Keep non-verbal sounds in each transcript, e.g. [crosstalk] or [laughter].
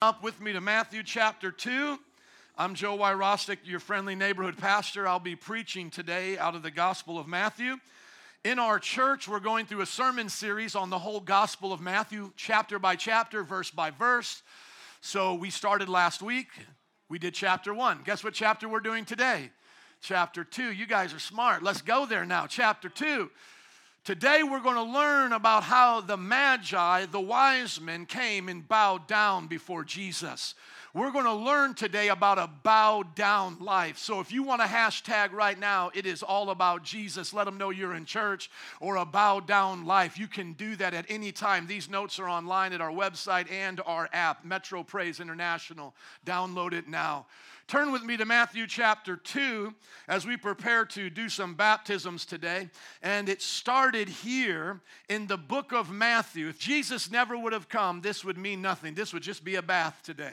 up with me to Matthew chapter 2. I'm Joe Wyrostick, your friendly neighborhood pastor. I'll be preaching today out of the Gospel of Matthew. In our church, we're going through a sermon series on the whole Gospel of Matthew, chapter by chapter, verse by verse. So we started last week. We did chapter 1. Guess what chapter we're doing today? Chapter 2. You guys are smart. Let's go there now. Chapter 2. Today, we're going to learn about how the Magi, the wise men, came and bowed down before Jesus. We're going to learn today about a bowed down life. So, if you want a hashtag right now, it is all about Jesus. Let them know you're in church or a bowed down life. You can do that at any time. These notes are online at our website and our app, Metro Praise International. Download it now. Turn with me to Matthew chapter 2 as we prepare to do some baptisms today. And it started here in the book of Matthew. If Jesus never would have come, this would mean nothing. This would just be a bath today.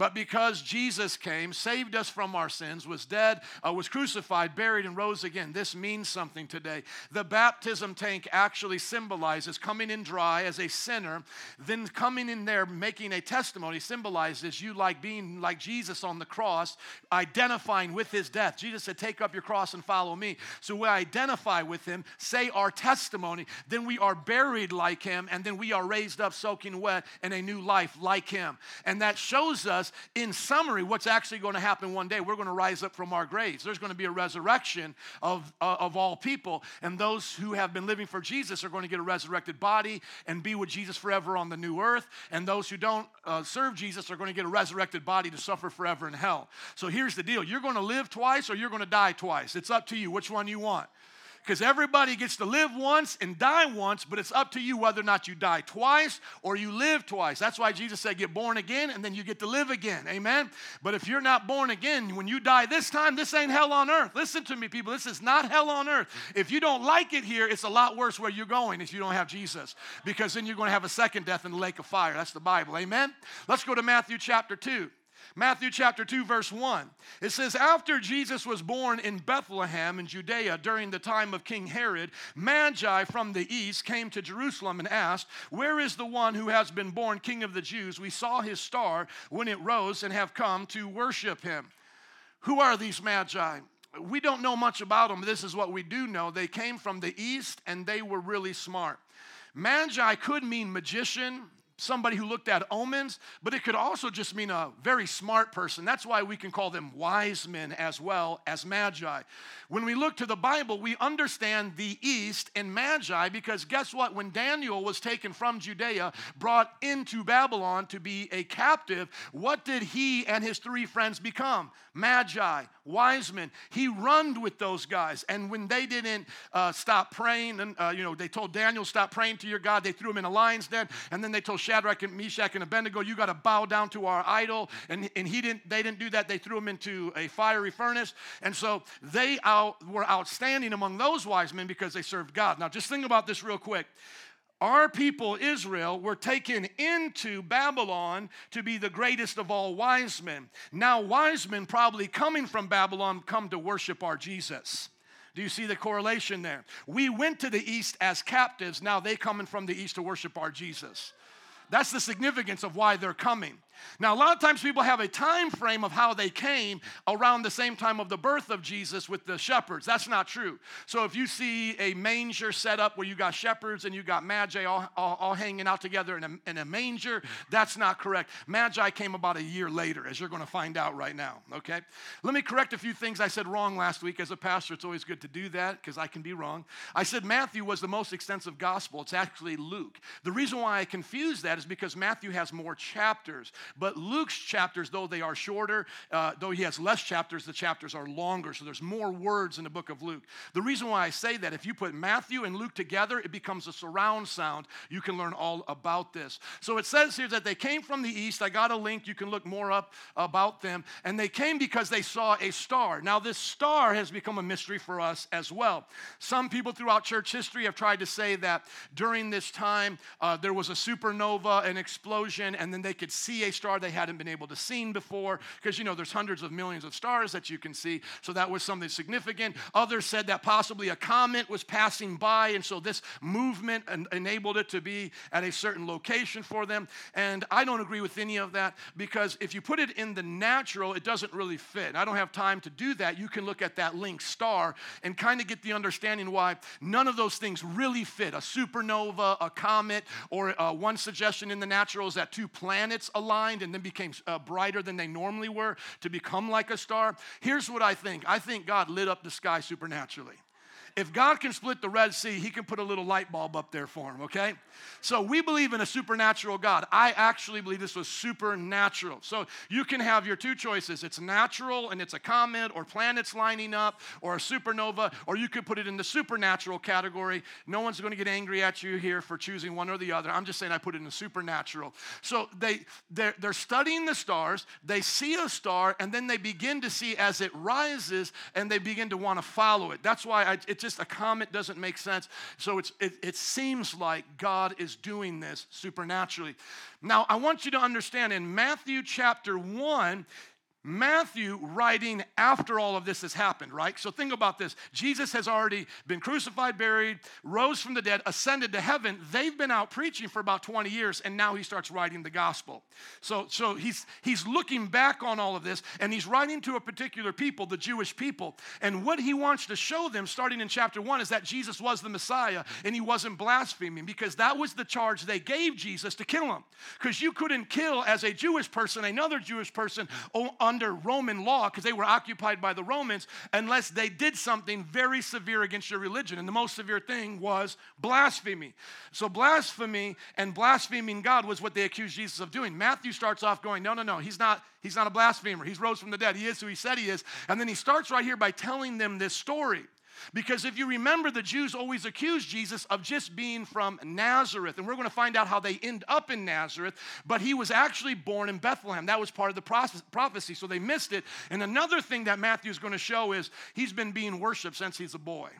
But because Jesus came, saved us from our sins, was dead, uh, was crucified, buried, and rose again, this means something today. The baptism tank actually symbolizes coming in dry as a sinner, then coming in there making a testimony symbolizes you like being like Jesus on the cross, identifying with his death. Jesus said, Take up your cross and follow me. So we identify with him, say our testimony, then we are buried like him, and then we are raised up soaking wet in a new life like him. And that shows us us, in summary, what's actually going to happen one day. We're going to rise up from our graves. There's going to be a resurrection of, uh, of all people, and those who have been living for Jesus are going to get a resurrected body and be with Jesus forever on the new earth. And those who don't uh, serve Jesus are going to get a resurrected body to suffer forever in hell. So here's the deal you're going to live twice or you're going to die twice. It's up to you which one you want because everybody gets to live once and die once, but it's up to you whether or not you die twice or you live twice. That's why Jesus said, Get born again, and then you get to live again. Amen? But if you're not born again, when you die this time, this ain't hell on earth. Listen to me, people. This is not hell on earth. If you don't like it here, it's a lot worse where you're going if you don't have Jesus, because then you're going to have a second death in the lake of fire. That's the Bible. Amen? Let's go to Matthew chapter 2. Matthew chapter 2, verse 1. It says, After Jesus was born in Bethlehem in Judea during the time of King Herod, Magi from the east came to Jerusalem and asked, Where is the one who has been born King of the Jews? We saw his star when it rose and have come to worship him. Who are these Magi? We don't know much about them. This is what we do know. They came from the east and they were really smart. Magi could mean magician, somebody who looked at omens, but it could also just mean a very smart person. That's why we can call them wise men as well as magi. When we look to the Bible, we understand the East and magi because guess what? When Daniel was taken from Judea, brought into Babylon to be a captive, what did he and his three friends become? Magi, wise men. He runned with those guys. And when they didn't uh, stop praying, and uh, you know, they told Daniel, stop praying to your God, they threw him in a lion's den. And then they told Shadrach and Meshach and Abednego, you got to bow down to our idol. And, and he didn't, they didn't do that. They threw him into a fiery furnace. And so they out, were outstanding among those wise men because they served God. Now, just think about this real quick our people, Israel, were taken into Babylon to be the greatest of all wise men. Now, wise men, probably coming from Babylon, come to worship our Jesus. Do you see the correlation there? We went to the east as captives, now they coming from the east to worship our Jesus. That's the significance of why they're coming. Now, a lot of times people have a time frame of how they came around the same time of the birth of Jesus with the shepherds. That's not true. So, if you see a manger set up where you got shepherds and you got magi all, all, all hanging out together in a, in a manger, that's not correct. Magi came about a year later, as you're going to find out right now, okay? Let me correct a few things I said wrong last week. As a pastor, it's always good to do that because I can be wrong. I said Matthew was the most extensive gospel, it's actually Luke. The reason why I confused that is because Matthew has more chapters. But Luke's chapters, though they are shorter, uh, though he has less chapters, the chapters are longer. So there's more words in the book of Luke. The reason why I say that, if you put Matthew and Luke together, it becomes a surround sound. You can learn all about this. So it says here that they came from the east. I got a link. You can look more up about them. And they came because they saw a star. Now, this star has become a mystery for us as well. Some people throughout church history have tried to say that during this time uh, there was a supernova, an explosion, and then they could see a star they hadn't been able to see before, because you know there's hundreds of millions of stars that you can see, so that was something significant. Others said that possibly a comet was passing by, and so this movement enabled it to be at a certain location for them. And I don't agree with any of that because if you put it in the natural, it doesn't really fit. I don't have time to do that. You can look at that link star and kind of get the understanding why none of those things really fit. A supernova, a comet, or uh, one suggestion in the natural is that two planets and then became uh, brighter than they normally were to become like a star. Here's what I think I think God lit up the sky supernaturally. If God can split the Red Sea, He can put a little light bulb up there for him, okay? So we believe in a supernatural God. I actually believe this was supernatural. So you can have your two choices it's natural and it's a comet or planets lining up or a supernova, or you could put it in the supernatural category. No one's going to get angry at you here for choosing one or the other. I'm just saying I put it in the supernatural. So they, they're, they're studying the stars, they see a star, and then they begin to see as it rises and they begin to want to follow it. That's why I, it just a comet doesn't make sense. So it's, it, it seems like God is doing this supernaturally. Now, I want you to understand in Matthew chapter 1, Matthew writing after all of this has happened, right? So think about this. Jesus has already been crucified, buried, rose from the dead, ascended to heaven. They've been out preaching for about 20 years, and now he starts writing the gospel. So, so he's, he's looking back on all of this, and he's writing to a particular people, the Jewish people. And what he wants to show them, starting in chapter 1, is that Jesus was the Messiah and he wasn't blaspheming, because that was the charge they gave Jesus to kill him. Because you couldn't kill, as a Jewish person, another Jewish person under Roman law because they were occupied by the Romans unless they did something very severe against your religion. And the most severe thing was blasphemy. So, blasphemy and blaspheming God was what they accused Jesus of doing. Matthew starts off going, No, no, no, he's not, he's not a blasphemer. He's rose from the dead. He is who he said he is. And then he starts right here by telling them this story. Because if you remember, the Jews always accused Jesus of just being from Nazareth. And we're going to find out how they end up in Nazareth. But he was actually born in Bethlehem. That was part of the prophecy. So they missed it. And another thing that Matthew is going to show is he's been being worshiped since he's a boy.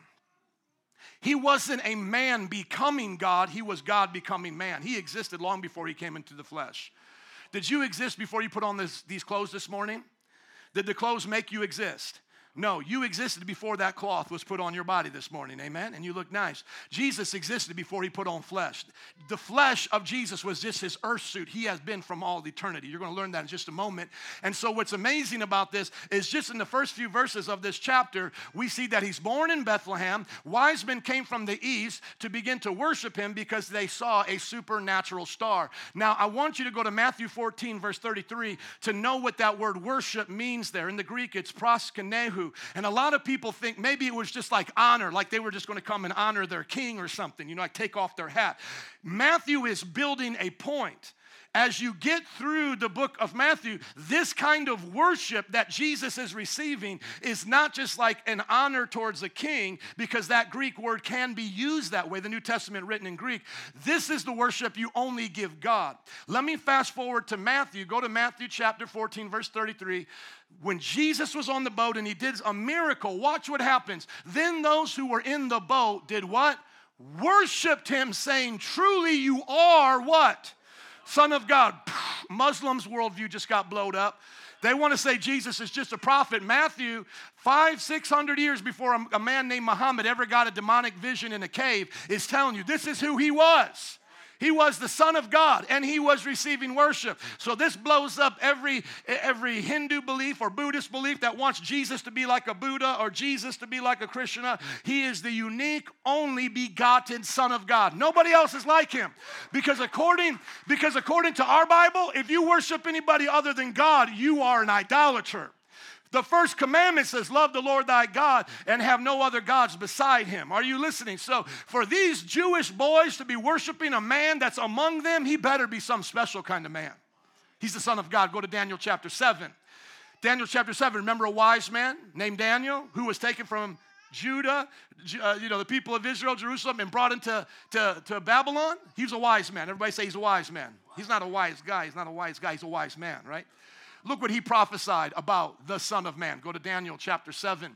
He wasn't a man becoming God, he was God becoming man. He existed long before he came into the flesh. Did you exist before you put on this, these clothes this morning? Did the clothes make you exist? No, you existed before that cloth was put on your body this morning, amen? And you look nice. Jesus existed before he put on flesh. The flesh of Jesus was just his earth suit. He has been from all eternity. You're going to learn that in just a moment. And so, what's amazing about this is just in the first few verses of this chapter, we see that he's born in Bethlehem. Wise men came from the east to begin to worship him because they saw a supernatural star. Now, I want you to go to Matthew 14, verse 33, to know what that word worship means there. In the Greek, it's and a lot of people think maybe it was just like honor, like they were just going to come and honor their king or something, you know, like take off their hat. Matthew is building a point as you get through the book of Matthew, this kind of worship that Jesus is receiving is not just like an honor towards a king, because that Greek word can be used that way, the New Testament written in Greek. This is the worship you only give God. Let me fast forward to Matthew. Go to Matthew chapter 14, verse 33 when Jesus was on the boat and he did a miracle, watch what happens. Then those who were in the boat did what? Worshipped him, saying, Truly you are what? Son of God. Muslims' worldview just got blowed up. They want to say Jesus is just a prophet. Matthew, five, six hundred years before a, a man named Muhammad ever got a demonic vision in a cave, is telling you this is who he was. He was the Son of God and he was receiving worship. So this blows up every, every Hindu belief or Buddhist belief that wants Jesus to be like a Buddha or Jesus to be like a Krishna. He is the unique, only begotten Son of God. Nobody else is like him. Because according, because according to our Bible, if you worship anybody other than God, you are an idolater. The first commandment says, Love the Lord thy God and have no other gods beside him. Are you listening? So, for these Jewish boys to be worshiping a man that's among them, he better be some special kind of man. He's the Son of God. Go to Daniel chapter 7. Daniel chapter 7, remember a wise man named Daniel who was taken from Judah, uh, you know, the people of Israel, Jerusalem, and brought into to, to Babylon? He's a wise man. Everybody say he's a wise man. He's not a wise guy. He's not a wise guy. He's a wise man, right? Look what he prophesied about the Son of Man. Go to Daniel chapter 7,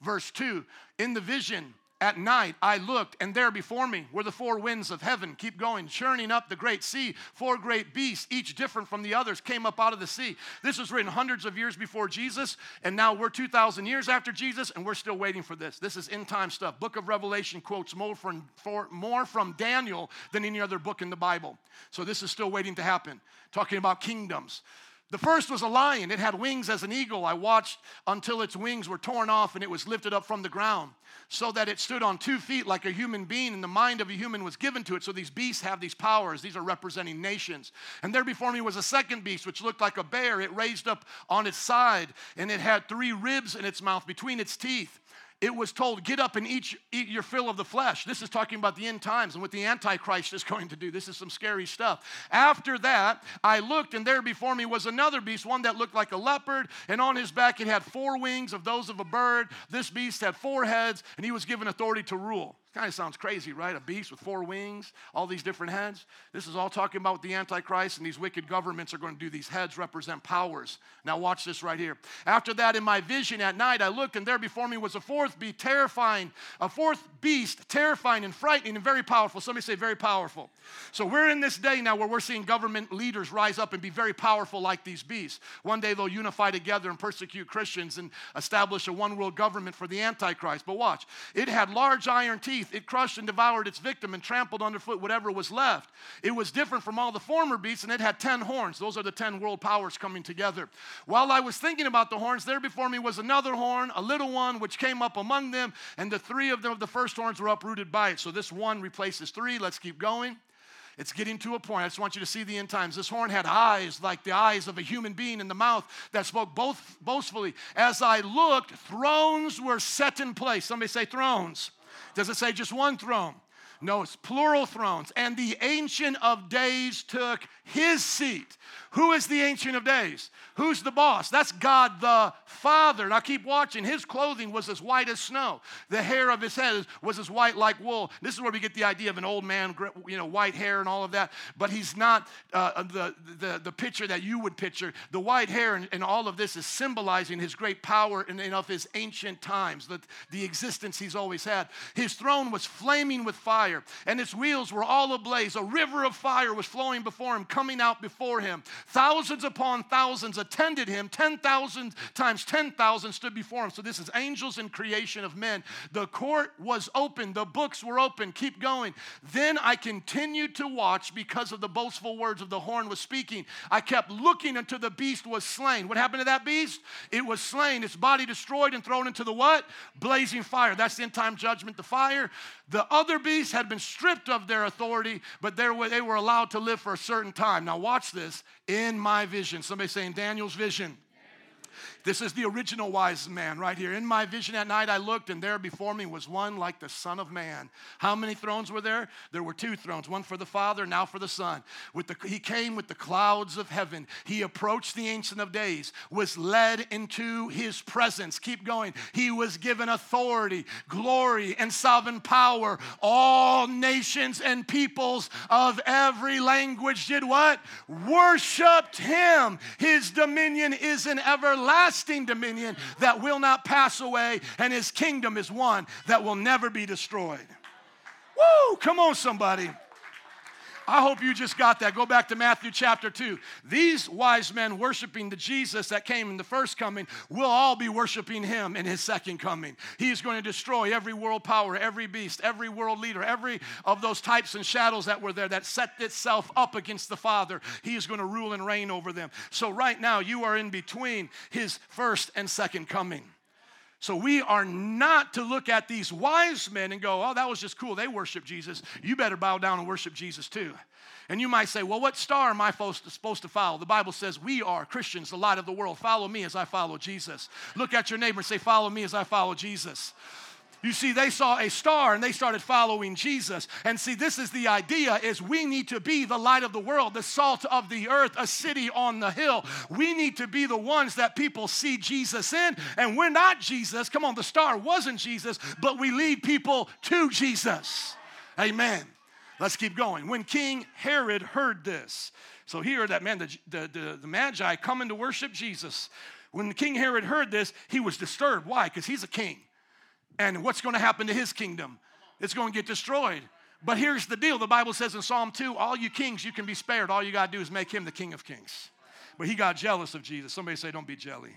verse 2. In the vision, at night I looked, and there before me were the four winds of heaven. Keep going, churning up the great sea. Four great beasts, each different from the others, came up out of the sea. This was written hundreds of years before Jesus, and now we're 2,000 years after Jesus, and we're still waiting for this. This is end time stuff. Book of Revelation quotes more from, for, more from Daniel than any other book in the Bible. So this is still waiting to happen. Talking about kingdoms. The first was a lion. It had wings as an eagle. I watched until its wings were torn off and it was lifted up from the ground so that it stood on two feet like a human being and the mind of a human was given to it. So these beasts have these powers. These are representing nations. And there before me was a second beast which looked like a bear. It raised up on its side and it had three ribs in its mouth between its teeth it was told, Get up and eat, eat your fill of the flesh. This is talking about the end times and what the Antichrist is [laughs] going to do. This is some scary stuff. After that, I looked, and there before me was another beast, one that looked like a leopard, and on his back it had four wings of those of a bird. This beast had four heads, and he was given authority to rule. Kind of sounds crazy, right? A beast with four wings, all these different heads. This is all talking about the Antichrist, and these wicked governments are going to do these heads represent powers. Now, watch this right here. After that, in my vision at night, I looked, and there before me was a fourth beast, terrifying, a fourth beast, terrifying and frightening and very powerful. Somebody say, very powerful. So, we're in this day now where we're seeing government leaders rise up and be very powerful like these beasts. One day they'll unify together and persecute Christians and establish a one world government for the Antichrist. But watch, it had large iron teeth teeth. It crushed and devoured its victim and trampled underfoot whatever was left. It was different from all the former beasts, and it had 10 horns. Those are the 10 world powers coming together. While I was thinking about the horns, there before me was another horn, a little one, which came up among them, and the three of them of the first horns were uprooted by it. So this one replaces three. Let's keep going. It's getting to a point. I just want you to see the end times. This horn had eyes like the eyes of a human being in the mouth that spoke both boastfully. As I looked, thrones were set in place. Somebody say thrones. Does it say just one throne? No, it's plural thrones. And the Ancient of Days took his seat. Who is the Ancient of Days? Who's the boss? That's God the Father. Now keep watching. His clothing was as white as snow. The hair of his head was as white like wool. This is where we get the idea of an old man, you know, white hair and all of that. But he's not uh, the, the, the picture that you would picture. The white hair and, and all of this is symbolizing his great power and, and of his ancient times, the, the existence he's always had. His throne was flaming with fire, and its wheels were all ablaze. A river of fire was flowing before him, coming out before him. Thousands upon thousands attended him. 10,000 times 10,000 stood before him. So this is angels and creation of men. The court was open, the books were open. Keep going. Then I continued to watch because of the boastful words of the horn was speaking. I kept looking until the beast was slain. What happened to that beast? It was slain, its body destroyed and thrown into the what? Blazing fire. That's the end time judgment, the fire. The other beasts had been stripped of their authority, but they were allowed to live for a certain time. Now, watch this in my vision. Somebody saying Daniel's vision. This is the original wise man right here. In my vision at night, I looked, and there before me was one like the Son of Man. How many thrones were there? There were two thrones, one for the Father, now for the Son. With the, he came with the clouds of heaven. He approached the Ancient of Days, was led into his presence. Keep going. He was given authority, glory, and sovereign power. All nations and peoples of every language did what? Worshipped him. His dominion is an everlasting everlasting dominion that will not pass away, and his kingdom is one that will never be destroyed. Woo! Come on, somebody. I hope you just got that. Go back to Matthew chapter 2. These wise men worshiping the Jesus that came in the first coming will all be worshiping him in his second coming. He is going to destroy every world power, every beast, every world leader, every of those types and shadows that were there that set itself up against the Father. He is going to rule and reign over them. So, right now, you are in between his first and second coming. So we are not to look at these wise men and go, oh, that was just cool. They worship Jesus. You better bow down and worship Jesus too. And you might say, well, what star am I supposed to follow? The Bible says, we are Christians, the light of the world. Follow me as I follow Jesus. Look at your neighbor and say, follow me as I follow Jesus. You see, they saw a star and they started following Jesus. And see, this is the idea is we need to be the light of the world, the salt of the earth, a city on the hill. We need to be the ones that people see Jesus in. And we're not Jesus. Come on, the star wasn't Jesus, but we lead people to Jesus. Amen. Let's keep going. When King Herod heard this, so here that man, the, the, the, the Magi coming to worship Jesus. When King Herod heard this, he was disturbed. Why? Because he's a king And what's going to happen to his kingdom? It's going to get destroyed. But here's the deal the Bible says in Psalm 2 all you kings, you can be spared. All you got to do is make him the king of kings. But he got jealous of Jesus. Somebody say, don't be jelly.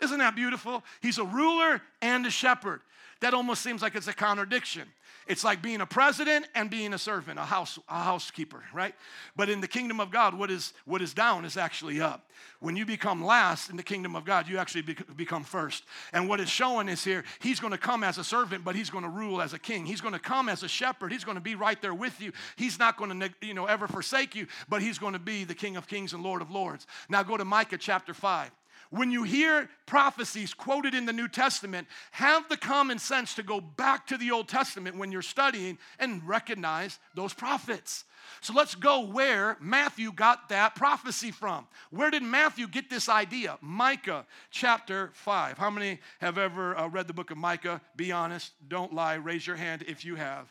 Isn't that beautiful? He's a ruler and a shepherd. That almost seems like it's a contradiction. It's like being a president and being a servant, a house, a housekeeper, right? But in the kingdom of God, what is what is down is actually up. When you become last in the kingdom of God, you actually become first. And what is showing is here, he's going to come as a servant, but he's going to rule as a king. He's going to come as a shepherd. He's going to be right there with you. He's not going to, you know, ever forsake you, but he's going to be the King of Kings and Lord of Lords. Now go to Micah chapter five. When you hear prophecies quoted in the New Testament, have the common sense to go back to the Old Testament when you're studying and recognize those prophets. So let's go where Matthew got that prophecy from. Where did Matthew get this idea? Micah chapter 5. How many have ever uh, read the book of Micah? Be honest, don't lie, raise your hand if you have.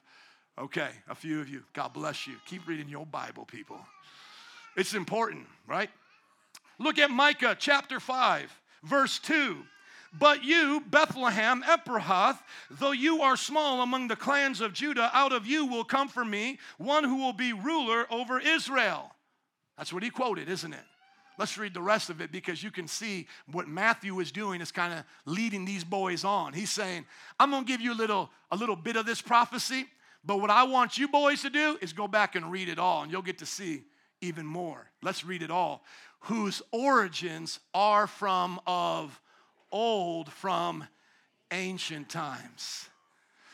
Okay, a few of you. God bless you. Keep reading your Bible, people. It's important, right? Look at Micah chapter 5, verse 2. But you, Bethlehem Ephrathah, though you are small among the clans of Judah, out of you will come for me one who will be ruler over Israel. That's what he quoted, isn't it? Let's read the rest of it because you can see what Matthew is doing is kind of leading these boys on. He's saying, I'm going to give you a little, a little bit of this prophecy, but what I want you boys to do is go back and read it all, and you'll get to see even more. Let's read it all whose origins are from of old, from ancient times.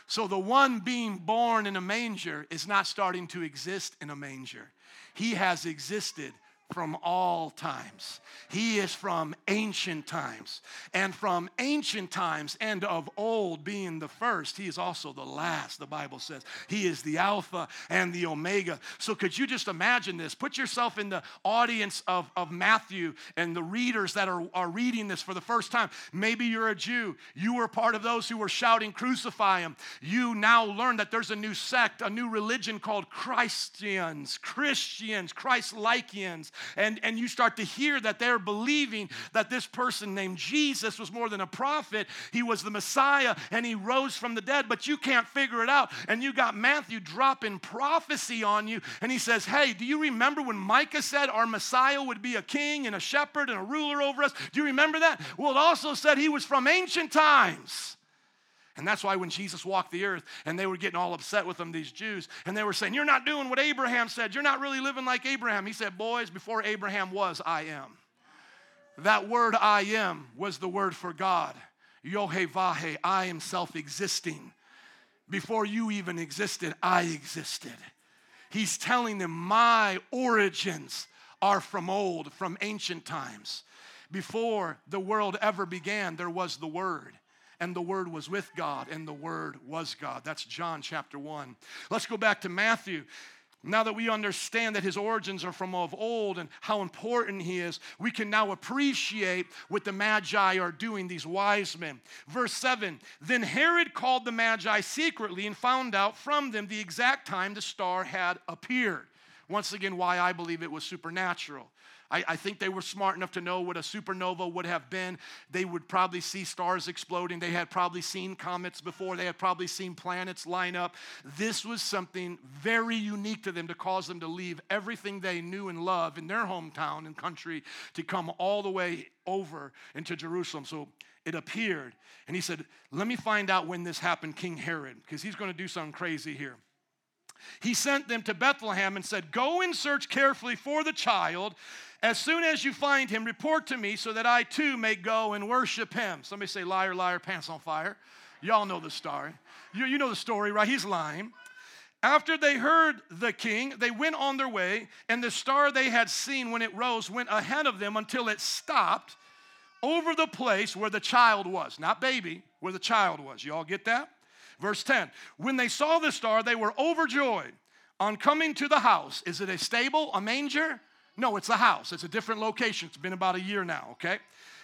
So the one being born in a manger is not starting to exist in a manger. He has existed from all times. He is from ancient times. And from ancient times and of old, being the first, he is also the last, the Bible says. He is the Alpha and the Omega. So, could you just imagine this? Put yourself in the audience of, of Matthew and the readers that are, are reading this for the first time. Maybe you're a Jew. You were part of those who were shouting, Crucify him. You now learn that there's a new sect, a new religion called Christians, Christians, Christ likeians and, and you start to hear that they're believing that this person named Jesus was more than a prophet, he was the Messiah and he rose from the dead, but you can't figure it out. And you got Matthew dropping prophecy on you, and he says, Hey, do you remember when Micah said our Messiah would be a king and a shepherd and a ruler over us? Do you remember that? Well, it also said he was from ancient times. And that's why when Jesus walked the earth and they were getting all upset with him, these Jews, and they were saying, You're not doing what Abraham said. You're not really living like Abraham. He said, Boys, before Abraham was, I am. That word I am was the word for God. Yohevahe, I am self existing. Before you even existed, I existed. He's telling them, My origins are from old, from ancient times. Before the world ever began, there was the Word and the Word was with God, and the Word was God. That's John chapter 1. Let's go back to Matthew. Now that we understand that his origins are from of old and how important he is, we can now appreciate what the Magi are doing, these wise men. Verse 7 Then Herod called the Magi secretly and found out from them the exact time the star had appeared. Once again, why I believe it was supernatural. I, I, think they were smart enough to know what a supernova would have been. They would probably see stars exploding. They had probably seen comets before. They had probably seen planets line up. This was something very unique to them to cause them to leave everything they knew and loved in their hometown and country to come all the way over into Jerusalem. So it appeared. And he said, Let me find out when this happened, King Herod, because he's going to do something crazy here. He sent them to Bethlehem and said, Go and search carefully for the child. As soon as you find him, report to me so that I too may go and worship him. Somebody say, Liar, liar, pants on fire. Y'all know the story. You, you know the story, right? He's lying. After they heard the king, they went on their way, and the star they had seen when it rose went ahead of them until it stopped over the place where the child was. Not baby, where the child was. You all get that? Verse 10 When they saw the star, they were overjoyed. On coming to the house, is it a stable, a manger? No, it's a house. It's a different location. It's been about a year now, okay?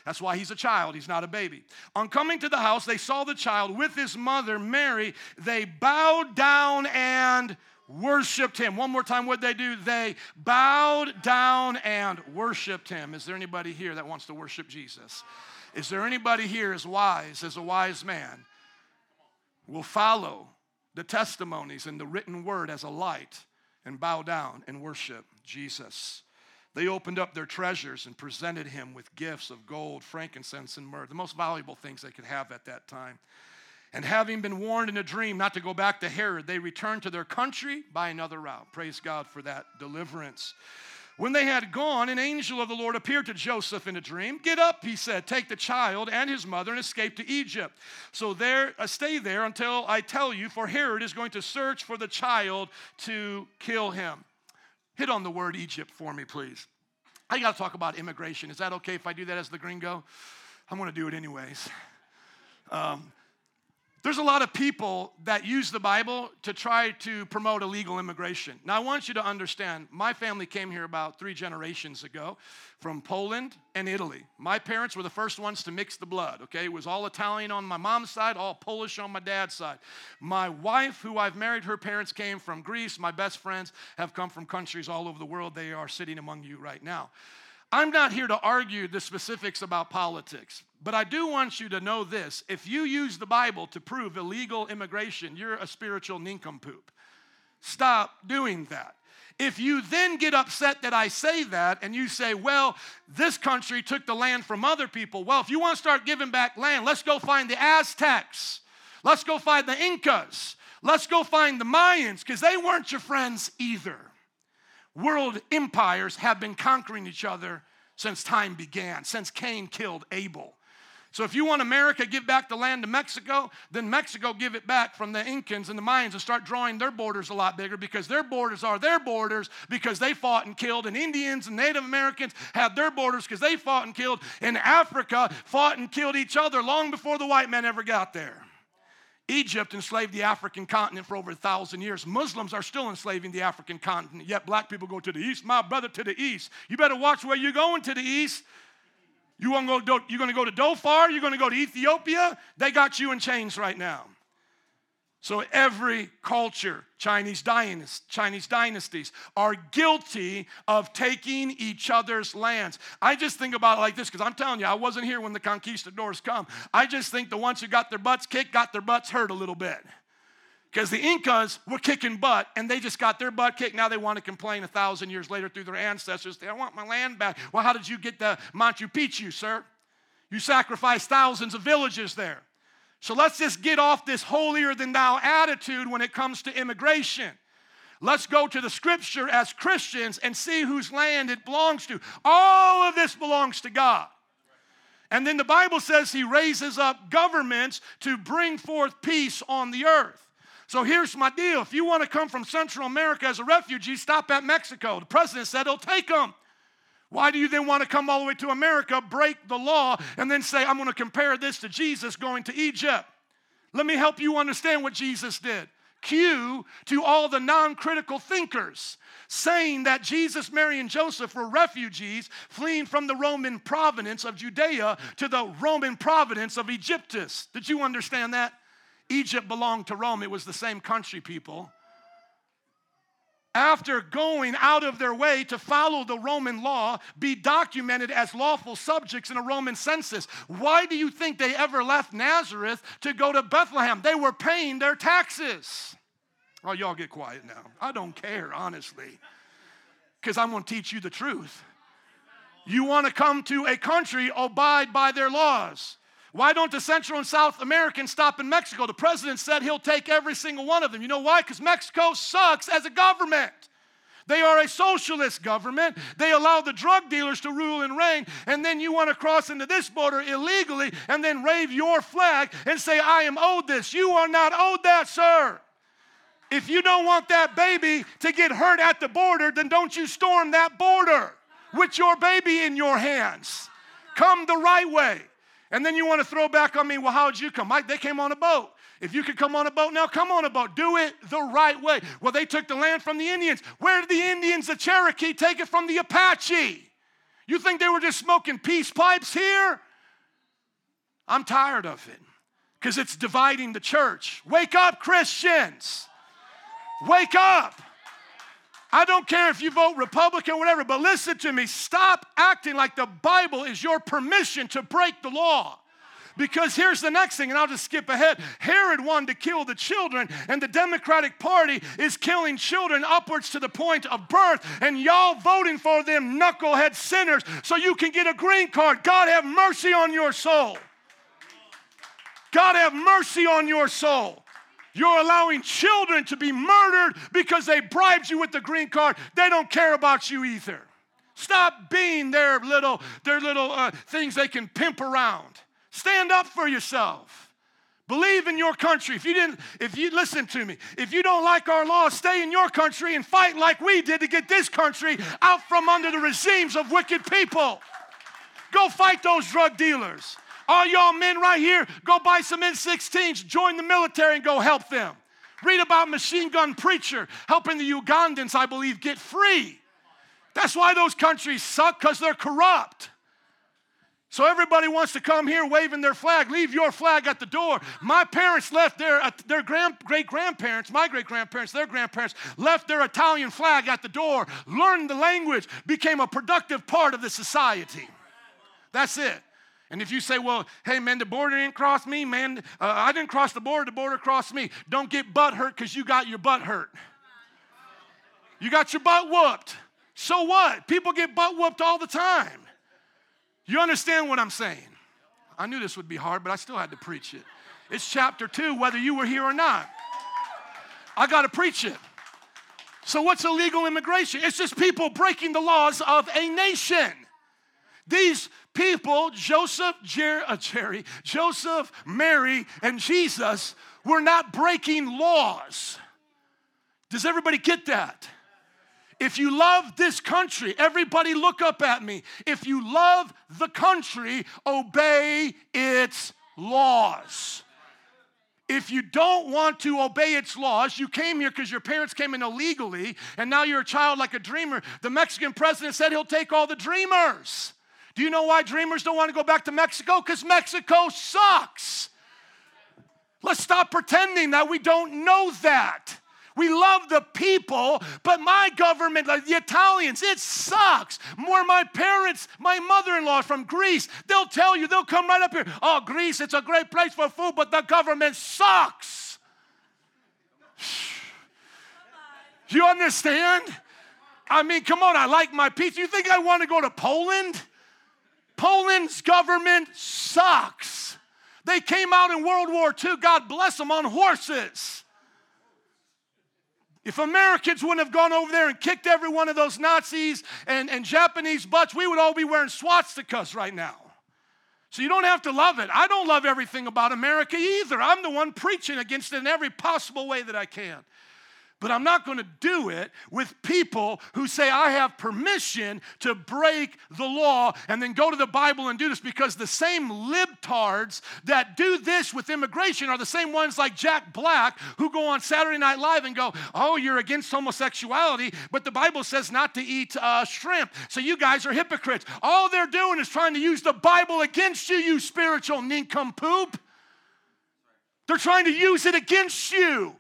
That's why he's a child, he's not a baby. On coming to the house, they saw the child with his mother, Mary. They bowed down and worshiped him. One more time, what they do? They bowed down and worshiped him. Is there anybody here that wants to worship Jesus? Is there anybody here as wise as a wise man will follow the testimonies and the written word as a light and bow down and worship Jesus? They opened up their treasures and presented him with gifts of gold, frankincense, and myrrh, the most valuable things they could have at that time. And having been warned in a dream not to go back to Herod, they returned to their country by another route. Praise God for that deliverance. When they had gone, an angel of the Lord appeared to Joseph in a dream. Get up, he said, take the child and his mother and escape to Egypt. So there, uh, stay there until I tell you, for Herod is going to search for the child to kill him. Hit on the word Egypt for me, please. I got to talk about immigration. Is that okay if I do that as the gringo? I'm going to do it anyways. Um, there's a lot of people that use the Bible to try to promote illegal immigration. Now, I want you to understand my family came here about three generations ago from Poland and Italy. My parents were the first ones to mix the blood, okay? It was all Italian on my mom's side, all Polish on my dad's side. My wife, who I've married, her parents came from Greece. My best friends have come from countries all over the world. They are sitting among you right now. I'm not here to argue the specifics about politics, but I do want you to know this. If you use the Bible to prove illegal immigration, you're a spiritual nincompoop. Stop doing that. If you then get upset that I say that and you say, well, this country took the land from other people, well, if you want to start giving back land, let's go find the Aztecs. Let's go find the Incas. Let's go find the Mayans because they weren't your friends either world empires have been conquering each other since time began, since Cain killed Abel. So if you want America give back the land to Mexico, then Mexico give it back from the Incans and the Mayans and start drawing their borders a lot bigger because their borders are their borders because they fought and killed and Indians and Native Americans had their borders because they fought and killed and Africa fought and killed each other long before the white men ever got there. Egypt enslaved the African continent for over a thousand years. Muslims are still enslaving the African continent, yet black people go to the east. My brother, to the east. You better watch where you're going to the east. You want to go, you're going to go to Darfur? You're going to go to Ethiopia? They got you in chains right now. So every culture, Chinese, dynasties, Chinese dynasties, are guilty of taking each other's lands. I just think about it like this because I'm telling you, I wasn't here when the conquistadors come. I just think the ones who got their butts kicked got their butts hurt a little bit. Because the Incas were kicking butt and they just got their butt kicked. Now they want to complain a thousand years later through their ancestors. They want my land back. Well, how did you get the Machu Picchu, sir? You sacrificed thousands of villages there. So let's just get off this holier than thou attitude when it comes to immigration. Let's go to the scripture as Christians and see whose land it belongs to. All of this belongs to God. And then the Bible says he raises up governments to bring forth peace on the earth. So here's my deal. If you want to come from Central America as a refugee, stop at Mexico. The president said he'll take them. Why do you then want to come all the way to America, break the law, and then say, I'm going to compare this to Jesus going to Egypt? Let me help you understand what Jesus did. Cue to all the non critical thinkers saying that Jesus, Mary, and Joseph were refugees fleeing from the Roman province of Judea to the Roman province of Egyptus. Did you understand that? Egypt belonged to Rome, it was the same country, people after going out of their way to follow the Roman law, be documented as lawful subjects in a Roman census. Why do you think they ever left Nazareth to go to Bethlehem? They were paying their taxes. Oh, y'all get quiet now. I don't care, honestly, because I'm going to teach you the truth. You want to come to a country, abide by their laws. Why don't the Central and South Americans stop in Mexico? The president said he'll take every single one of them. You know why? Because Mexico sucks as a government. They are a socialist government. They allow the drug dealers to rule and reign. And then you want to cross into this border illegally and then wave your flag and say, I am owed this. You are not owed that, sir. If you don't want that baby to get hurt at the border, then don't you storm that border with your baby in your hands. Come the right way. And then you want to throw back on me, well, how'd you come? Mike, they came on a boat. If you could come on a boat now, come on a boat. Do it the right way. Well, they took the land from the Indians. Where did the Indians, the Cherokee, take it from the Apache? You think they were just smoking peace pipes here? I'm tired of it because it's dividing the church. Wake up, Christians. Wake up. I don't care if you vote Republican or whatever, but listen to me. Stop acting like the Bible is your permission to break the law. Because here's the next thing, and I'll just skip ahead. Herod wanted to kill the children, and the Democratic Party is killing children upwards to the point of birth, and y'all voting for them knucklehead sinners so you can get a green card. God have mercy on your soul. God have mercy on your soul. You're allowing children to be murdered because they bribed you with the green card. They don't care about you either. Stop being their little, their little uh, things they can pimp around. Stand up for yourself. Believe in your country. If you didn't, if you listen to me, if you don't like our laws, stay in your country and fight like we did to get this country out from under the regimes of wicked people. Go fight those drug dealers. All y'all men right here, go buy some M16s, join the military, and go help them. Read about Machine Gun Preacher helping the Ugandans, I believe, get free. That's why those countries suck, because they're corrupt. So everybody wants to come here waving their flag. Leave your flag at the door. My parents left their, uh, their grand, great grandparents, my great grandparents, their grandparents, left their Italian flag at the door, learned the language, became a productive part of the society. That's it. And if you say, well, hey, man, the border didn't cross me, man, uh, I didn't cross the border, the border crossed me. Don't get butt hurt because you got your butt hurt. You got your butt whooped. So what? People get butt whooped all the time. You understand what I'm saying? I knew this would be hard, but I still had to preach it. It's chapter two, whether you were here or not. I got to preach it. So, what's illegal immigration? It's just people breaking the laws of a nation. These people, Joseph, Jer- uh, Jerry, Joseph, Mary, and Jesus, were not breaking laws. Does everybody get that? If you love this country, everybody look up at me. If you love the country, obey its laws. If you don't want to obey its laws, you came here because your parents came in illegally, and now you're a child like a dreamer. The Mexican president said he'll take all the dreamers. Do you know why dreamers don't want to go back to Mexico? Because Mexico sucks. Let's stop pretending that we don't know that. We love the people, but my government, like the Italians, it sucks. More my parents, my mother in law from Greece, they'll tell you, they'll come right up here. Oh, Greece, it's a great place for food, but the government sucks. Do you understand? I mean, come on, I like my pizza. You think I want to go to Poland? Poland's government sucks. They came out in World War II, God bless them, on horses. If Americans wouldn't have gone over there and kicked every one of those Nazis and, and Japanese butts, we would all be wearing swastikas right now. So you don't have to love it. I don't love everything about America either. I'm the one preaching against it in every possible way that I can. But I'm not going to do it with people who say I have permission to break the law and then go to the Bible and do this because the same libtards that do this with immigration are the same ones like Jack Black who go on Saturday Night Live and go, Oh, you're against homosexuality, but the Bible says not to eat uh, shrimp. So you guys are hypocrites. All they're doing is trying to use the Bible against you, you spiritual nincompoop. They're trying to use it against you.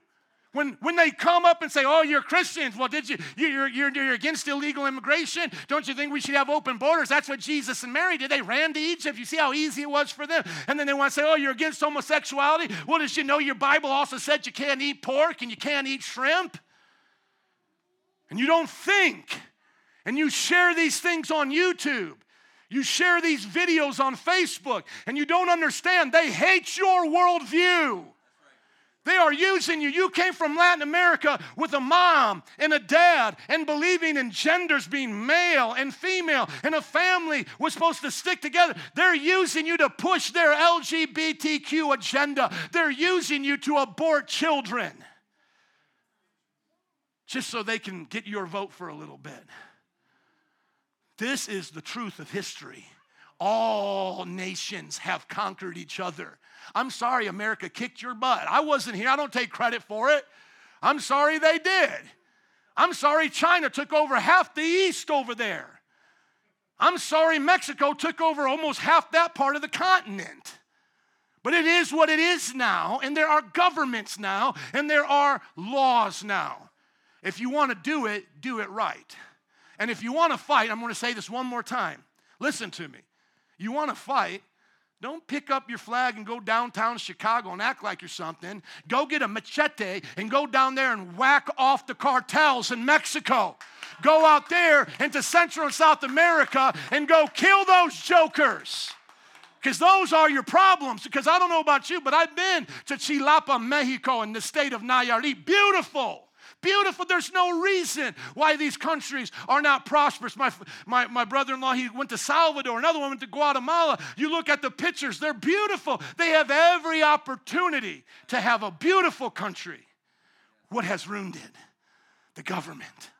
When, when they come up and say, oh, you're Christians, well, did you, you're, you're, you're against illegal immigration? Don't you think we should have open borders? That's what Jesus and Mary did. They ran to Egypt. You see how easy it was for them. And then they want to say, oh, you're against homosexuality? Well, did you know your Bible also said you can't eat pork and you can't eat shrimp? And you don't think. And you share these things on YouTube. You share these videos on Facebook, and you don't understand. They hate your worldview. They are using you. You came from Latin America with a mom and a dad and believing in genders being male and female, and a family was supposed to stick together. They're using you to push their LGBTQ agenda. They're using you to abort children just so they can get your vote for a little bit. This is the truth of history. all nations have conquered each other. I'm sorry, America kicked your butt. I wasn't here. I don't take credit for it. I'm sorry they did. I'm sorry China took over half the East over there. I'm sorry Mexico took over almost half that part of the continent. But it is what it is now, and there are governments now, and there are laws now. If you want to do it, do it right. And if you want to fight, I'm going to say this one more time. Listen to me. You want to fight, don't pick up your flag and go downtown Chicago and act like you're something. Go get a machete and go down there and whack off the cartels in Mexico. Go out there into Central and South America and go kill those jokers. Because those are your problems. Because I don't know about you, but I've been to Chilapa, Mexico, in the state of Nayarit. Beautiful. Beautiful. There's no reason why these countries are not prosperous. My, my, my brother in law, he went to Salvador, another one went to Guatemala. You look at the pictures, they're beautiful. They have every opportunity to have a beautiful country. What has ruined it? The government.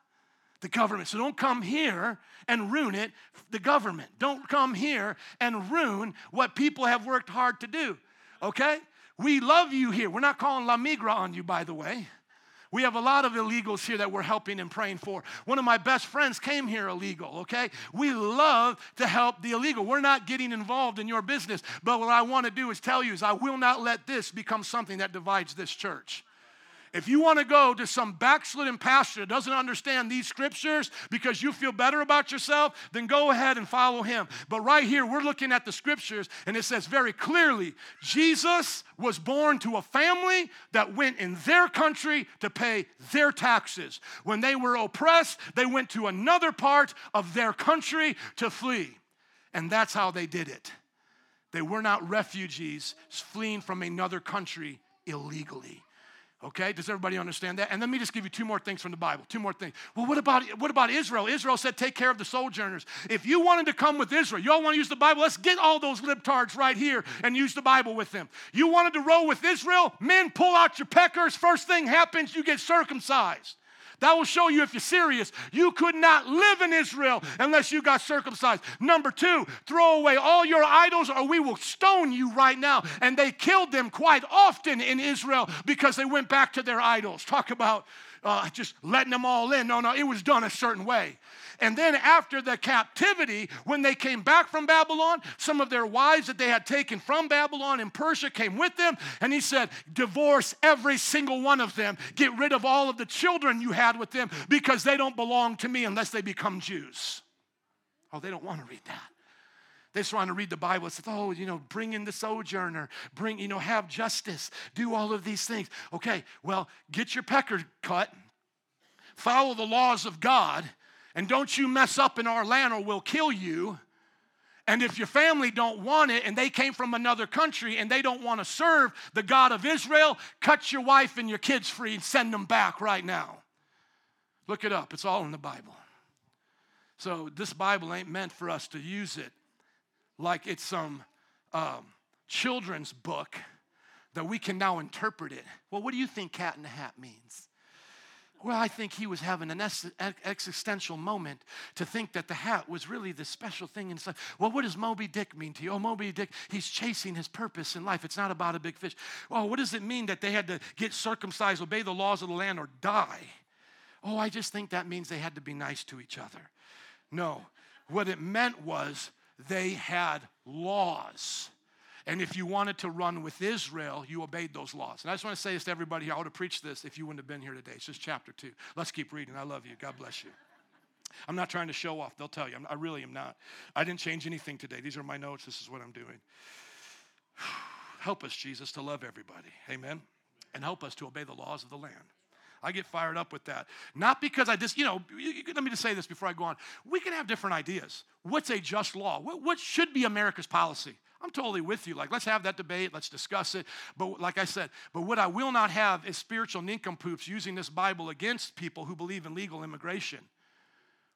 The government. So don't come here and ruin it. The government. Don't come here and ruin what people have worked hard to do. Okay? We love you here. We're not calling La Migra on you, by the way. We have a lot of illegals here that we're helping and praying for. One of my best friends came here illegal, okay? We love to help the illegal. We're not getting involved in your business, but what I want to do is tell you is I will not let this become something that divides this church. If you want to go to some backslidden pastor that doesn't understand these scriptures because you feel better about yourself, then go ahead and follow him. But right here, we're looking at the scriptures, and it says very clearly Jesus was born to a family that went in their country to pay their taxes. When they were oppressed, they went to another part of their country to flee. And that's how they did it. They were not refugees fleeing from another country illegally. Okay, does everybody understand that? And let me just give you two more things from the Bible. Two more things. Well, what about what about Israel? Israel said, "Take care of the sojourners." If you wanted to come with Israel, you all want to use the Bible. Let's get all those libtards right here and use the Bible with them. You wanted to roll with Israel, men, pull out your peckers. First thing happens, you get circumcised. That will show you if you're serious. You could not live in Israel unless you got circumcised. Number two, throw away all your idols or we will stone you right now. And they killed them quite often in Israel because they went back to their idols. Talk about uh, just letting them all in. No, no, it was done a certain way. And then after the captivity, when they came back from Babylon, some of their wives that they had taken from Babylon in Persia came with them. And he said, Divorce every single one of them. Get rid of all of the children you had with them because they don't belong to me unless they become Jews. Oh, they don't want to read that. They just want to read the Bible and say, oh, you know, bring in the sojourner, bring, you know, have justice, do all of these things. Okay, well, get your pecker cut, follow the laws of God, and don't you mess up in our land or we'll kill you. And if your family don't want it and they came from another country and they don't want to serve the God of Israel, cut your wife and your kids free and send them back right now. Look it up, it's all in the Bible. So this Bible ain't meant for us to use it like it's some um, children's book that we can now interpret it. Well, what do you think cat in the hat means? Well, I think he was having an existential moment to think that the hat was really the special thing inside. Well, what does Moby Dick mean to you? Oh, Moby Dick, he's chasing his purpose in life. It's not about a big fish. Oh, what does it mean that they had to get circumcised, obey the laws of the land, or die? Oh, I just think that means they had to be nice to each other. No, what it meant was they had laws. And if you wanted to run with Israel, you obeyed those laws. And I just want to say this to everybody here. I would have preached this if you wouldn't have been here today. It's just chapter two. Let's keep reading. I love you. God bless you. I'm not trying to show off. They'll tell you. i really am not. I didn't change anything today. These are my notes. This is what I'm doing. [sighs] Help us, Jesus, to love everybody. Amen. And help us to obey the laws of the land. I get fired up with that. Not because I just, you know, let me just say this before I go on. We can have different ideas. What's a just law? What should be America's policy? I'm totally with you. Like, let's have that debate, let's discuss it. But like I said, but what I will not have is spiritual nincompoops using this Bible against people who believe in legal immigration.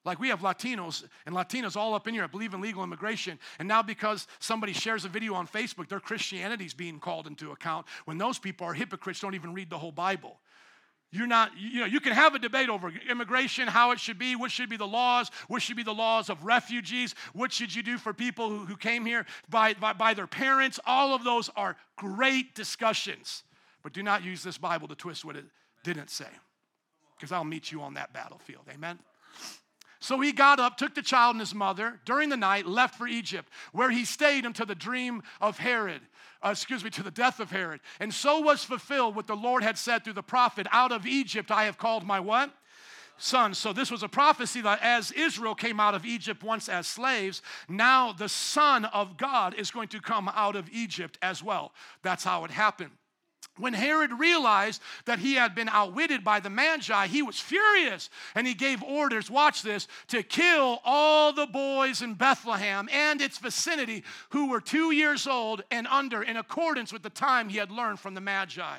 Like we have Latinos and Latinas all up in here that believe in legal immigration. And now because somebody shares a video on Facebook, their Christianity is being called into account when those people are hypocrites, don't even read the whole Bible. You're not, you know, you can have a debate over immigration, how it should be, what should be the laws, what should be the laws of refugees, what should you do for people who, who came here by, by, by their parents. All of those are great discussions. But do not use this Bible to twist what it didn't say, because I'll meet you on that battlefield. Amen? So he got up, took the child and his mother during the night, left for Egypt, where he stayed until the dream of Herod, uh, excuse me, to the death of Herod. And so was fulfilled what the Lord had said through the prophet Out of Egypt I have called my what? Son. So this was a prophecy that as Israel came out of Egypt once as slaves, now the Son of God is going to come out of Egypt as well. That's how it happened. When Herod realized that he had been outwitted by the Magi, he was furious and he gave orders, watch this, to kill all the boys in Bethlehem and its vicinity who were two years old and under, in accordance with the time he had learned from the Magi.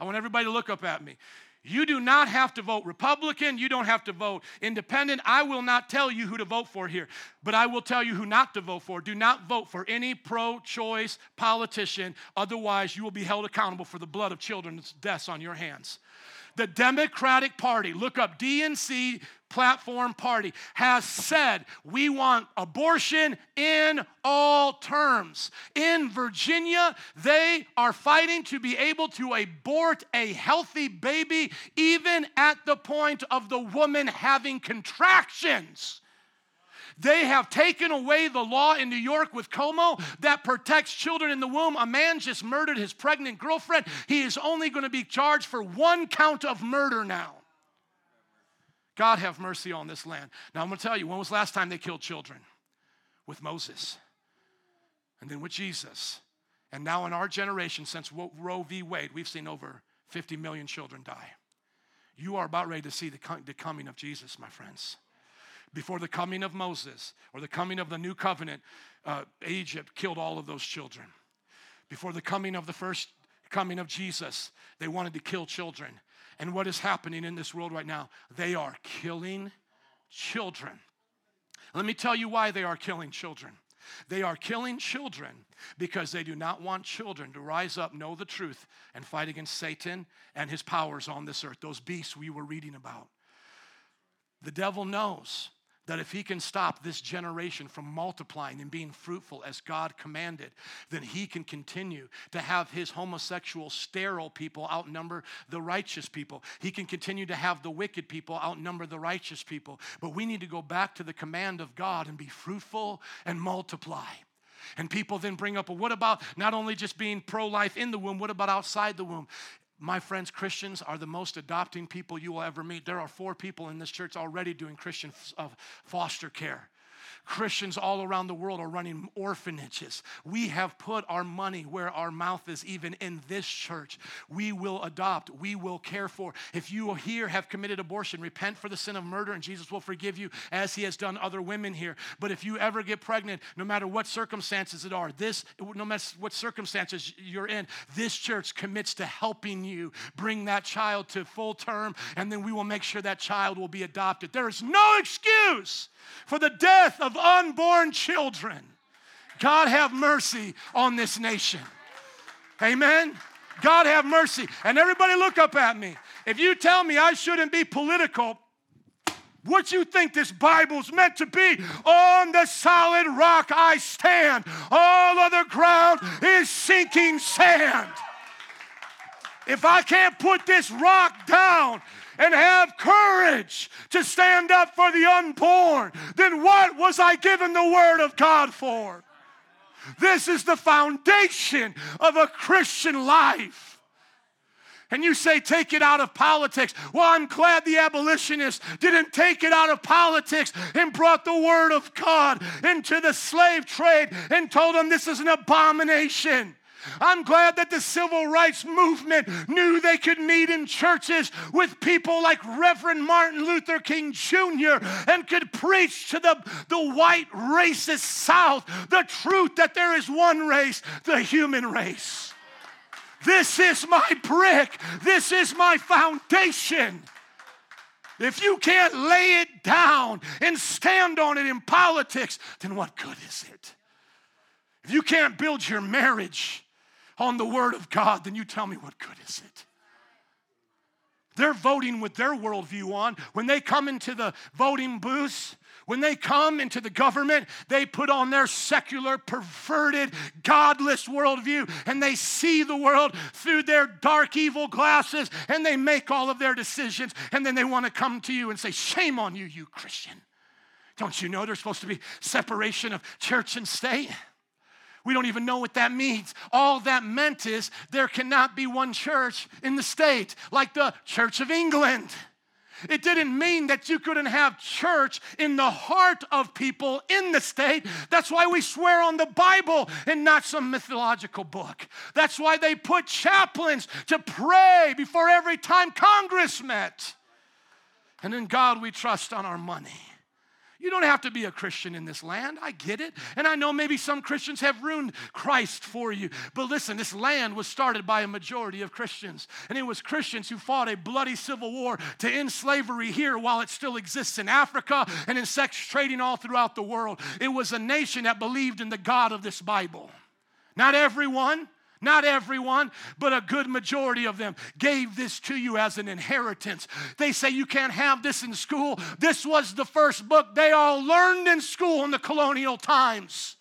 I want everybody to look up at me. You do not have to vote Republican. You don't have to vote independent. I will not tell you who to vote for here, but I will tell you who not to vote for. Do not vote for any pro choice politician. Otherwise, you will be held accountable for the blood of children's deaths on your hands. The Democratic Party, look up DNC platform party, has said we want abortion in all terms. In Virginia, they are fighting to be able to abort a healthy baby, even at the point of the woman having contractions. They have taken away the law in New York with Cuomo that protects children in the womb. A man just murdered his pregnant girlfriend. He is only going to be charged for one count of murder now. God have mercy on this land. Now, I'm going to tell you, when was last time they killed children? With Moses. And then with Jesus. And now in our generation, since Roe v. Wade, we've seen over 50 million children die. You are about ready to see the coming of Jesus, my friends before the coming of Moses or the coming of the new covenant, uh, Egypt killed all of those children. Before the coming of the first coming of Jesus, they wanted to kill children. And what is happening in this world right now? They are killing children. Let me tell you why they are killing children. They are killing children because they do not want children to rise up, know the truth, and fight against Satan and his powers on this earth, those beasts we were reading about. The devil knows that if he can stop this generation from multiplying and being fruitful as God commanded, then he can continue to have his homosexual, sterile people outnumber the righteous people. He can continue to have the wicked people outnumber the righteous people. But we need to go back to the command of God and be fruitful and multiply. And people then bring up, well, what about not only just being pro life in the womb, what about outside the womb? My friends, Christians are the most adopting people you will ever meet. There are four people in this church already doing Christian uh, foster care. Christians all around the world are running orphanages. We have put our money where our mouth is, even in this church. We will adopt, we will care for. If you here have committed abortion, repent for the sin of murder, and Jesus will forgive you as he has done other women here. But if you ever get pregnant, no matter what circumstances it are, this, no matter what circumstances you're in, this church commits to helping you bring that child to full term, and then we will make sure that child will be adopted. There is no excuse for the death of unborn children. God have mercy on this nation. Amen. God have mercy. And everybody look up at me. If you tell me I shouldn't be political, what you think this Bible's meant to be? On the solid rock I stand. All other ground is sinking sand. If I can't put this rock down, and have courage to stand up for the unborn, then what was I given the Word of God for? This is the foundation of a Christian life. And you say, take it out of politics. Well, I'm glad the abolitionists didn't take it out of politics and brought the word of God into the slave trade and told them this is an abomination. I'm glad that the civil rights movement knew they could meet in churches with people like Reverend Martin Luther King Jr. and could preach to the, the white racist South the truth that there is one race, the human race. This is my brick, this is my foundation. If you can't lay it down and stand on it in politics, then what good is it? If you can't build your marriage on the Word of God, then you tell me what good is it? they're voting with their worldview on. When they come into the voting booths, when they come into the government, they put on their secular, perverted, godless worldview and they see the world through their dark, evil glasses and they make all of their decisions. And then they want to come to you and say, Shame on you, you Christian. Don't you know there's supposed to be separation of church and state? We don't even know what that means. All that meant is there cannot be one church in the state like the Church of England. It didn't mean that you couldn't have church in the heart of people in the state. That's why we swear on the Bible and not some mythological book. That's why they put chaplains to pray before every time Congress met. And in God we trust on our money. You don't have to be a Christian in this land. I get it. And I know maybe some Christians have ruined Christ for you. But listen, this land was started by a majority of Christians. And it was Christians who fought a bloody civil war to end slavery here while it still exists in Africa and in sex trading all throughout the world. It was a nation that believed in the God of this Bible. Not everyone, not everyone, but a good majority of them gave this to you as an inheritance. They say you can't have this in school. This was the first book they all learned in school in the colonial times.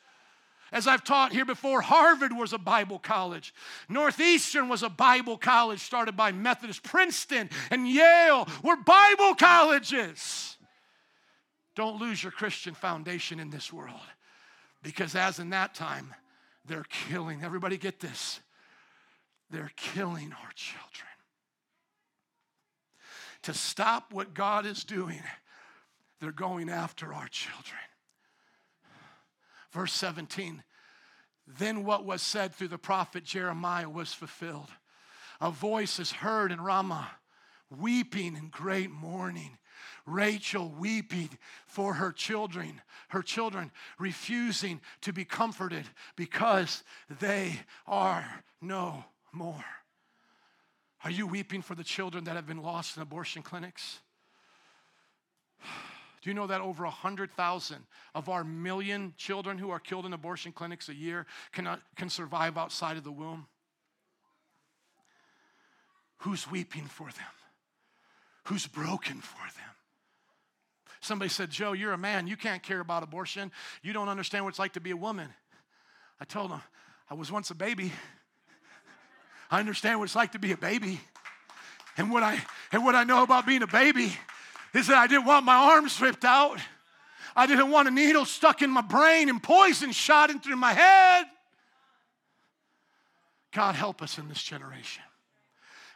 As I've taught here before, Harvard was a Bible college. Northeastern was a Bible college started by Methodist. Princeton and Yale were Bible colleges. Don't lose your Christian foundation in this world because, as in that time, they're killing, everybody get this, they're killing our children. To stop what God is doing, they're going after our children. Verse 17 Then what was said through the prophet Jeremiah was fulfilled. A voice is heard in Ramah, weeping in great mourning. Rachel weeping for her children, her children refusing to be comforted because they are no more. Are you weeping for the children that have been lost in abortion clinics? [sighs] Do you know that over 100,000 of our million children who are killed in abortion clinics a year cannot, can survive outside of the womb? Who's weeping for them? Who's broken for them? Somebody said, Joe, you're a man. You can't care about abortion. You don't understand what it's like to be a woman. I told him, I was once a baby. I understand what it's like to be a baby. And what I, and what I know about being a baby is that I didn't want my arms ripped out. I didn't want a needle stuck in my brain and poison shot into my head. God help us in this generation.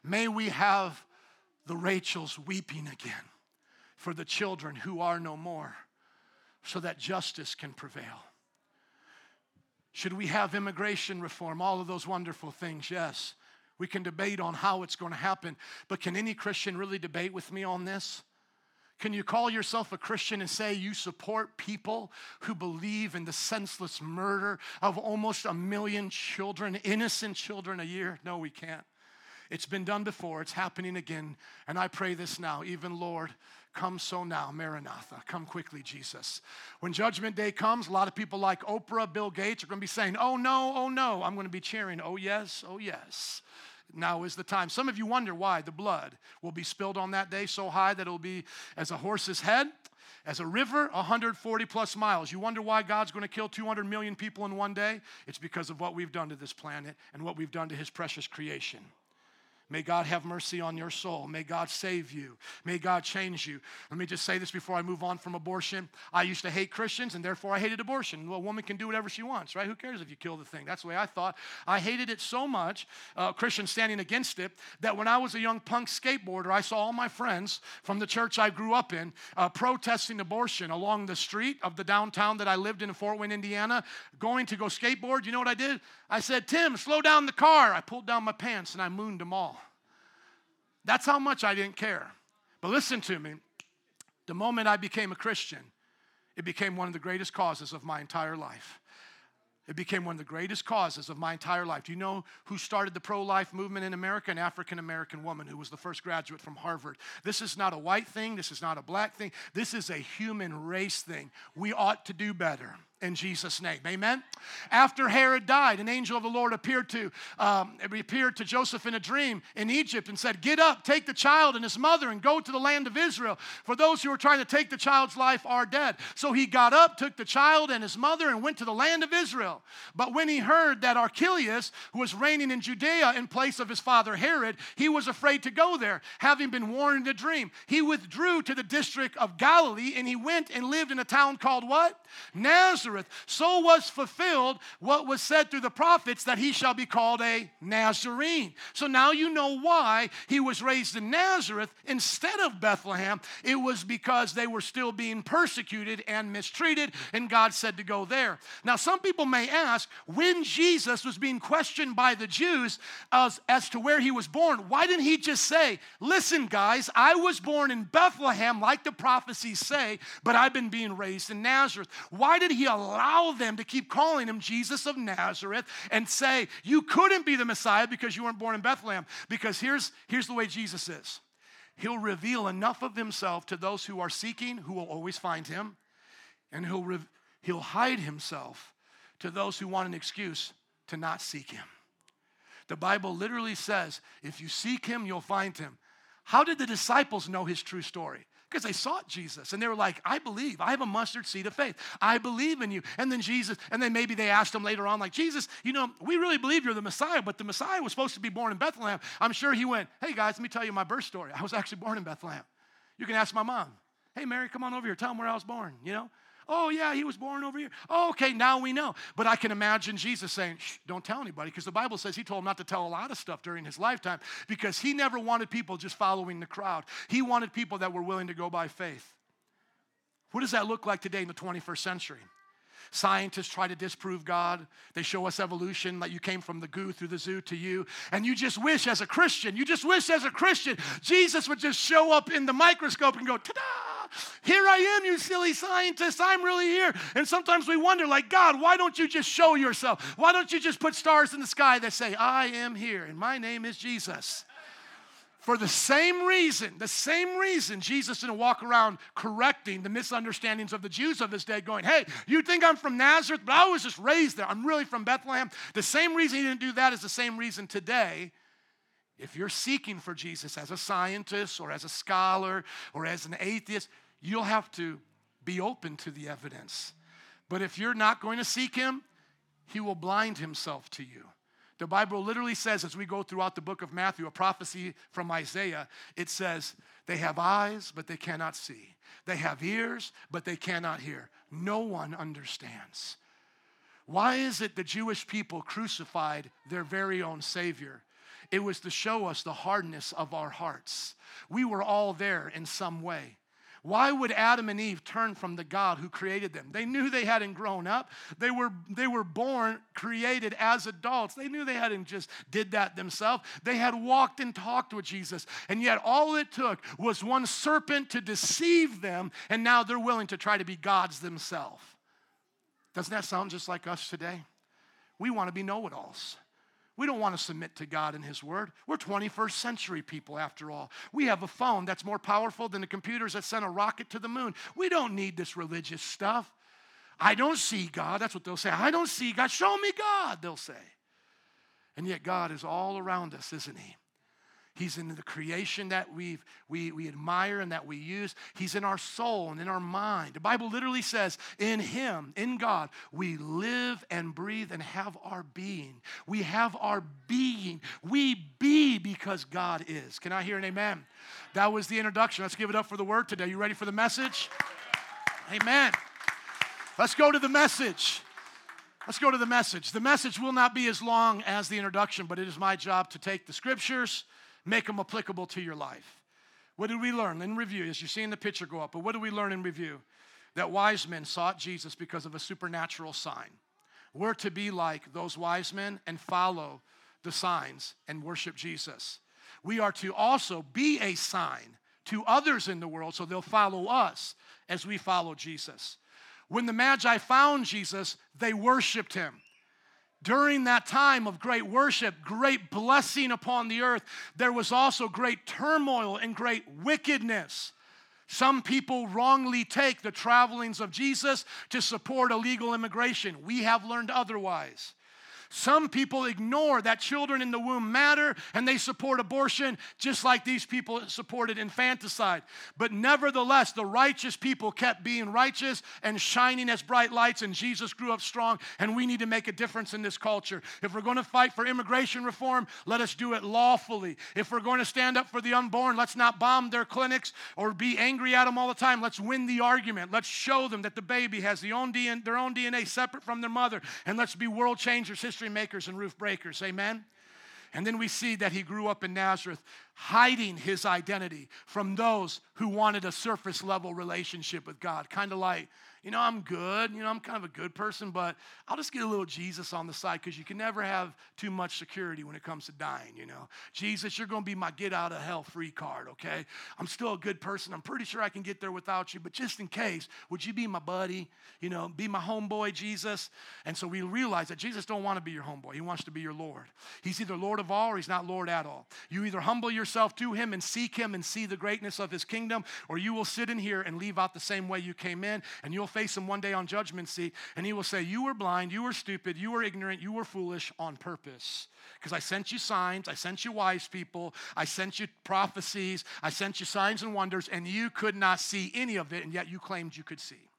May we have the Rachels weeping again for the children who are no more so that justice can prevail. Should we have immigration reform? All of those wonderful things, yes. We can debate on how it's going to happen, but can any Christian really debate with me on this? Can you call yourself a Christian and say you support people who believe in the senseless murder of almost a million children, innocent children a year? No, we can't. It's been done before, it's happening again. And I pray this now, even Lord, Come so now, Maranatha. Come quickly, Jesus. When Judgment Day comes, a lot of people like Oprah, Bill Gates are going to be saying, Oh no, oh no. I'm going to be cheering, Oh yes, oh yes. Now is the time. Some of you wonder why the blood will be spilled on that day so high that it'll be as a horse's head as a river 140 plus miles. You wonder why God's going to kill 200 million people in one day? It's because of what we've done to this planet and what we've done to his precious creation. May God have mercy on your soul. May God save you. May God change you. Let me just say this before I move on from abortion. I used to hate Christians and therefore I hated abortion. Well, a woman can do whatever she wants, right? Who cares if you kill the thing? That's the way I thought. I hated it so much, uh, Christians standing against it, that when I was a young punk skateboarder, I saw all my friends from the church I grew up in uh, protesting abortion along the street of the downtown that I lived in in Fort Wayne, Indiana, going to go skateboard. You know what I did? I said, Tim, slow down the car. I pulled down my pants and I mooned them all. That's how much I didn't care. But listen to me. The moment I became a Christian, it became one of the greatest causes of my entire life. It became one of the greatest causes of my entire life. Do you know who started the pro life movement in America? An African American woman who was the first graduate from Harvard. This is not a white thing. This is not a black thing. This is a human race thing. We ought to do better. In Jesus' name. Amen. After Herod died, an angel of the Lord appeared to um, appeared to Joseph in a dream in Egypt and said, "Get up, take the child and his mother, and go to the land of Israel. For those who are trying to take the child's life are dead." So he got up, took the child and his mother, and went to the land of Israel. But when he heard that Archelaus, who was reigning in Judea in place of his father Herod, he was afraid to go there, having been warned in a dream. He withdrew to the district of Galilee, and he went and lived in a town called what? Nazareth Nazareth. So was fulfilled what was said through the prophets that he shall be called a Nazarene. So now you know why he was raised in Nazareth instead of Bethlehem. It was because they were still being persecuted and mistreated, and God said to go there. Now, some people may ask when Jesus was being questioned by the Jews as, as to where he was born, why didn't he just say, Listen, guys, I was born in Bethlehem, like the prophecies say, but I've been being raised in Nazareth? Why did he allow allow them to keep calling him Jesus of Nazareth and say, You couldn't be the Messiah because you weren't born in Bethlehem. Because here's, here's the way Jesus is He'll reveal enough of himself to those who are seeking, who will always find him, and he'll, re- he'll hide himself to those who want an excuse to not seek him. The Bible literally says, if you seek him, you'll find him. How did the disciples know his true story? Because they sought Jesus and they were like, I believe. I have a mustard seed of faith. I believe in you. And then Jesus, and then maybe they asked him later on, like, Jesus, you know, we really believe you're the Messiah, but the Messiah was supposed to be born in Bethlehem. I'm sure he went, Hey guys, let me tell you my birth story. I was actually born in Bethlehem. You can ask my mom. Hey, Mary, come on over here. Tell them where I was born, you know? Oh, yeah, he was born over here. Oh, okay, now we know. But I can imagine Jesus saying, don't tell anybody, because the Bible says he told him not to tell a lot of stuff during his lifetime because he never wanted people just following the crowd. He wanted people that were willing to go by faith. What does that look like today in the 21st century? Scientists try to disprove God. They show us evolution, like you came from the goo through the zoo to you. And you just wish as a Christian, you just wish as a Christian, Jesus would just show up in the microscope and go, ta da! Here I am, you silly scientist. I'm really here. And sometimes we wonder, like, God, why don't you just show yourself? Why don't you just put stars in the sky that say, I am here and my name is Jesus? For the same reason, the same reason Jesus didn't walk around correcting the misunderstandings of the Jews of his day, going, Hey, you think I'm from Nazareth, but I was just raised there. I'm really from Bethlehem. The same reason he didn't do that is the same reason today. If you're seeking for Jesus as a scientist or as a scholar or as an atheist, you'll have to be open to the evidence. But if you're not going to seek him, he will blind himself to you. The Bible literally says, as we go throughout the book of Matthew, a prophecy from Isaiah, it says, They have eyes, but they cannot see. They have ears, but they cannot hear. No one understands. Why is it the Jewish people crucified their very own Savior? It was to show us the hardness of our hearts. We were all there in some way. Why would Adam and Eve turn from the God who created them? They knew they hadn't grown up. They were, they were born, created as adults. They knew they hadn't just did that themselves. They had walked and talked with Jesus. And yet all it took was one serpent to deceive them, and now they're willing to try to be gods themselves. Doesn't that sound just like us today? We want to be know-it-alls. We don't want to submit to God and His Word. We're 21st century people, after all. We have a phone that's more powerful than the computers that sent a rocket to the moon. We don't need this religious stuff. I don't see God. That's what they'll say. I don't see God. Show me God, they'll say. And yet, God is all around us, isn't He? He's in the creation that we we, we admire and that we use. He's in our soul and in our mind. The Bible literally says, in Him, in God, we live and breathe and have our being. We have our being. We be because God is. Can I hear an amen? That was the introduction. Let's give it up for the word today. You ready for the message? Amen. Let's go to the message. Let's go to the message. The message will not be as long as the introduction, but it is my job to take the scriptures make them applicable to your life. What did we learn in review? As you're seeing the picture go up, but what did we learn in review? That wise men sought Jesus because of a supernatural sign. We're to be like those wise men and follow the signs and worship Jesus. We are to also be a sign to others in the world so they'll follow us as we follow Jesus. When the Magi found Jesus, they worshiped him during that time of great worship, great blessing upon the earth, there was also great turmoil and great wickedness. Some people wrongly take the travelings of Jesus to support illegal immigration. We have learned otherwise. Some people ignore that children in the womb matter and they support abortion just like these people supported infanticide. But nevertheless, the righteous people kept being righteous and shining as bright lights, and Jesus grew up strong. And we need to make a difference in this culture. If we're going to fight for immigration reform, let us do it lawfully. If we're going to stand up for the unborn, let's not bomb their clinics or be angry at them all the time. Let's win the argument. Let's show them that the baby has the own DNA, their own DNA separate from their mother, and let's be world changers, history makers and roof breakers. Amen? And then we see that he grew up in Nazareth, hiding his identity from those who wanted a surface level relationship with God. Kind of like, you know, I'm good, you know, I'm kind of a good person, but I'll just get a little Jesus on the side because you can never have too much security when it comes to dying, you know. Jesus, you're going to be my get out of hell free card, okay? I'm still a good person. I'm pretty sure I can get there without you, but just in case, would you be my buddy, you know, be my homeboy, Jesus? And so we realize that Jesus don't want to be your homeboy. He wants to be your Lord. He's either Lord of all or he's not Lord at all. You either humble yourself to him and seek him and see the greatness of his kingdom, or you will sit in here and leave out the same way you came in, and you'll face him one day on judgment seat, and he will say, You were blind, you were stupid, you were ignorant, you were foolish on purpose. Because I sent you signs, I sent you wise people, I sent you prophecies, I sent you signs and wonders, and you could not see any of it, and yet you claimed you could see.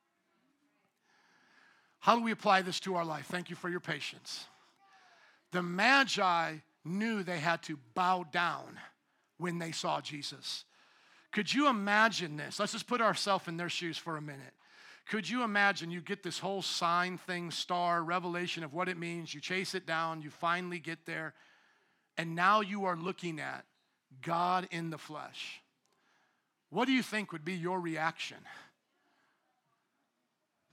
How do we apply this to our life? Thank you for your patience. The Magi knew they had to bow down when they saw Jesus. Could you imagine this? Let's just put ourselves in their shoes for a minute. Could you imagine you get this whole sign thing, star, revelation of what it means? You chase it down, you finally get there, and now you are looking at God in the flesh. What do you think would be your reaction?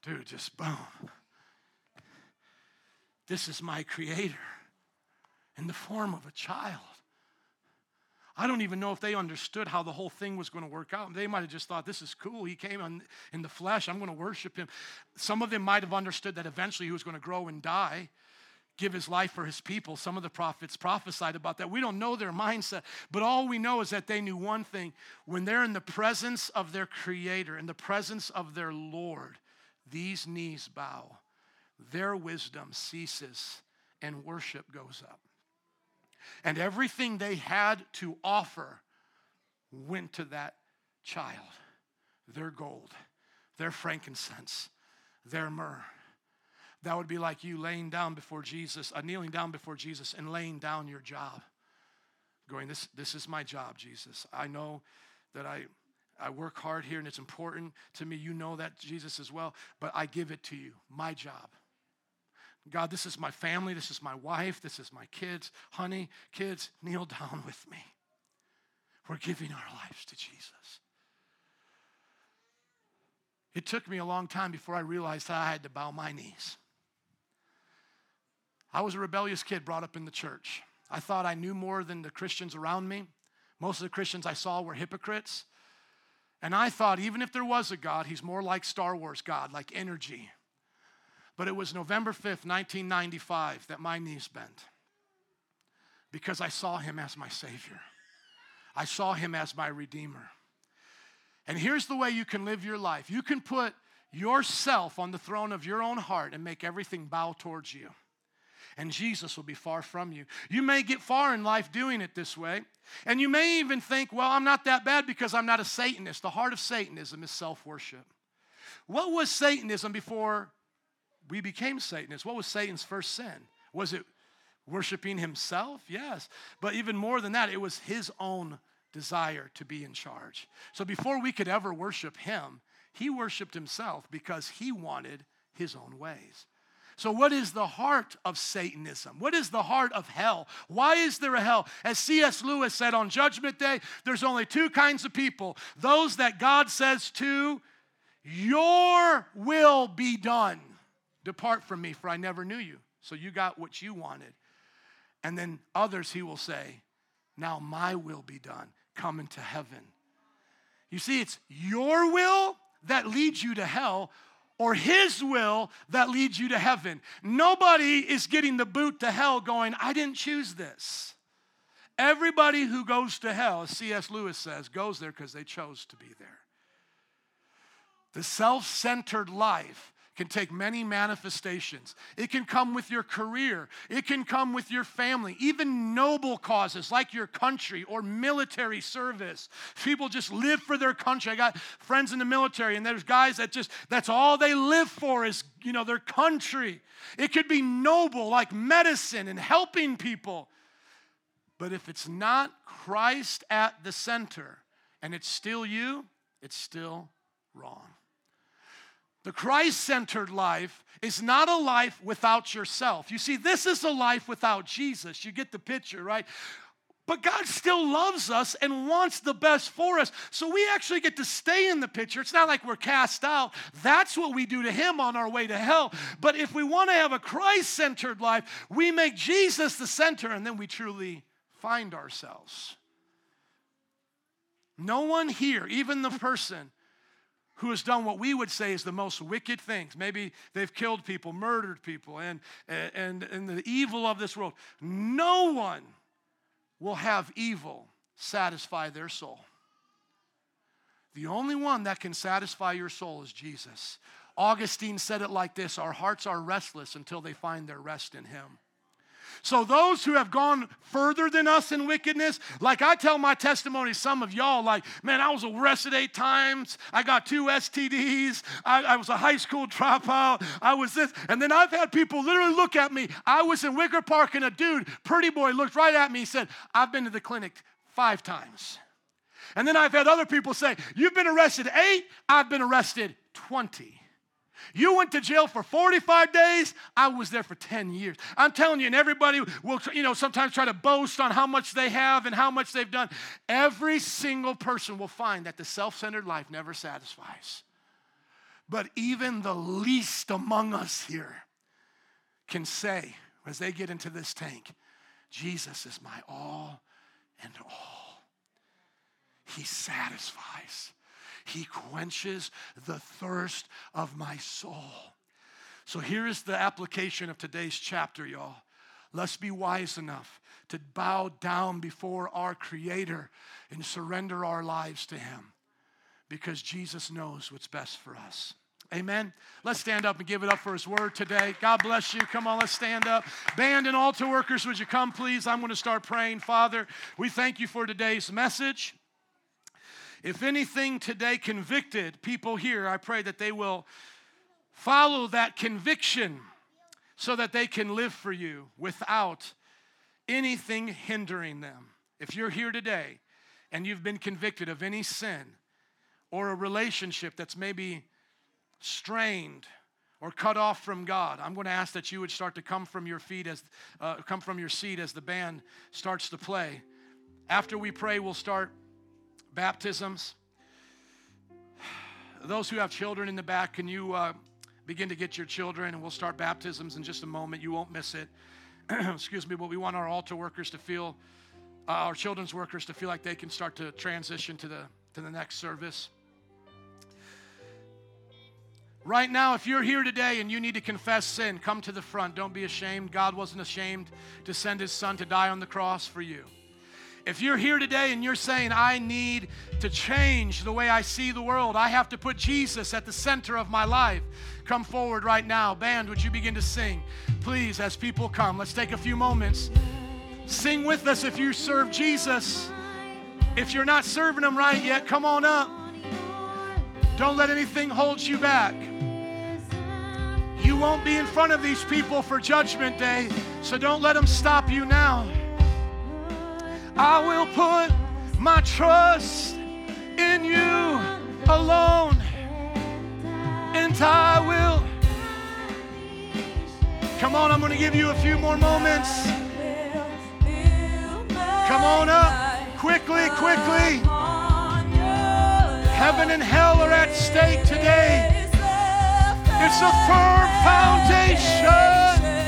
Dude, just boom. This is my creator in the form of a child. I don't even know if they understood how the whole thing was going to work out. They might have just thought, this is cool. He came in the flesh. I'm going to worship him. Some of them might have understood that eventually he was going to grow and die, give his life for his people. Some of the prophets prophesied about that. We don't know their mindset, but all we know is that they knew one thing when they're in the presence of their Creator, in the presence of their Lord, these knees bow, their wisdom ceases, and worship goes up. And everything they had to offer went to that child their gold, their frankincense, their myrrh. That would be like you laying down before Jesus, uh, kneeling down before Jesus and laying down your job. Going, this, this is my job, Jesus. I know that I, I work hard here and it's important to me. You know that, Jesus, as well, but I give it to you, my job. God, this is my family, this is my wife, this is my kids. Honey, kids, kneel down with me. We're giving our lives to Jesus. It took me a long time before I realized that I had to bow my knees. I was a rebellious kid brought up in the church. I thought I knew more than the Christians around me. Most of the Christians I saw were hypocrites. And I thought, even if there was a God, he's more like Star Wars God, like energy. But it was November 5th, 1995, that my knees bent because I saw him as my Savior. I saw him as my Redeemer. And here's the way you can live your life you can put yourself on the throne of your own heart and make everything bow towards you. And Jesus will be far from you. You may get far in life doing it this way. And you may even think, well, I'm not that bad because I'm not a Satanist. The heart of Satanism is self worship. What was Satanism before we became Satanists. What was Satan's first sin? Was it worshiping himself? Yes. But even more than that, it was his own desire to be in charge. So before we could ever worship him, he worshiped himself because he wanted his own ways. So, what is the heart of Satanism? What is the heart of hell? Why is there a hell? As C.S. Lewis said on Judgment Day, there's only two kinds of people those that God says to, Your will be done. Depart from me, for I never knew you. So you got what you wanted. And then others, he will say, Now my will be done. Come into heaven. You see, it's your will that leads you to hell, or his will that leads you to heaven. Nobody is getting the boot to hell going, I didn't choose this. Everybody who goes to hell, as C.S. Lewis says, goes there because they chose to be there. The self centered life can take many manifestations. It can come with your career, it can come with your family, even noble causes like your country or military service. People just live for their country. I got friends in the military, and there's guys that just, that's all they live for is, you know, their country. It could be noble like medicine and helping people. But if it's not Christ at the center and it's still you, it's still wrong. The Christ centered life is not a life without yourself. You see, this is a life without Jesus. You get the picture, right? But God still loves us and wants the best for us. So we actually get to stay in the picture. It's not like we're cast out. That's what we do to Him on our way to hell. But if we want to have a Christ centered life, we make Jesus the center and then we truly find ourselves. No one here, even the person who has done what we would say is the most wicked things. Maybe they've killed people, murdered people, and, and, and the evil of this world. No one will have evil satisfy their soul. The only one that can satisfy your soul is Jesus. Augustine said it like this Our hearts are restless until they find their rest in Him. So, those who have gone further than us in wickedness, like I tell my testimony, some of y'all, like, man, I was arrested eight times. I got two STDs. I, I was a high school [laughs] dropout. I was this. And then I've had people literally look at me. I was in Wicker Park, and a dude, pretty boy, looked right at me and said, I've been to the clinic five times. And then I've had other people say, You've been arrested eight, I've been arrested 20. You went to jail for 45 days. I was there for 10 years. I'm telling you, and everybody will, you know, sometimes try to boast on how much they have and how much they've done. Every single person will find that the self centered life never satisfies. But even the least among us here can say, as they get into this tank, Jesus is my all and all. He satisfies. He quenches the thirst of my soul. So here is the application of today's chapter, y'all. Let's be wise enough to bow down before our Creator and surrender our lives to Him because Jesus knows what's best for us. Amen. Let's stand up and give it up for his word today. God bless you. Come on, let's stand up. Band and altar workers, would you come, please? I'm going to start praying. Father, we thank you for today's message. If anything today convicted people here, I pray that they will follow that conviction so that they can live for you without anything hindering them. If you're here today and you've been convicted of any sin or a relationship that's maybe strained or cut off from God, I'm going to ask that you would start to come from your feet as uh, come from your seat as the band starts to play. After we pray, we'll start baptisms. Those who have children in the back, can you uh, begin to get your children? And we'll start baptisms in just a moment. You won't miss it. [clears throat] Excuse me, but we want our altar workers to feel, uh, our children's workers to feel like they can start to transition to the, to the next service. Right now, if you're here today and you need to confess sin, come to the front. Don't be ashamed. God wasn't ashamed to send his son to die on the cross for you. If you're here today and you're saying, I need to change the way I see the world, I have to put Jesus at the center of my life, come forward right now. Band, would you begin to sing? Please, as people come, let's take a few moments. Sing with us if you serve Jesus. If you're not serving Him right yet, come on up. Don't let anything hold you back. You won't be in front of these people for Judgment Day, so don't let them stop you now. I will put my trust in you alone, and I will. Come on, I'm going to give you a few more moments. Come on up. Quickly, quickly. Heaven and hell are at stake today. It's a firm foundation.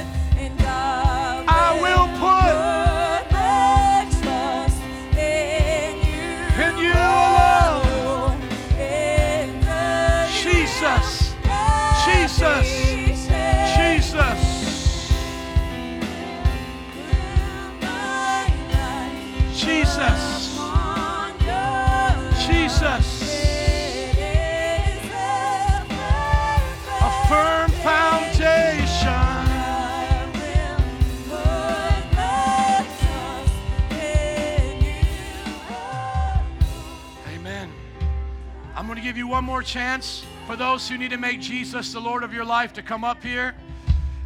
Give you one more chance for those who need to make Jesus the Lord of your life to come up here.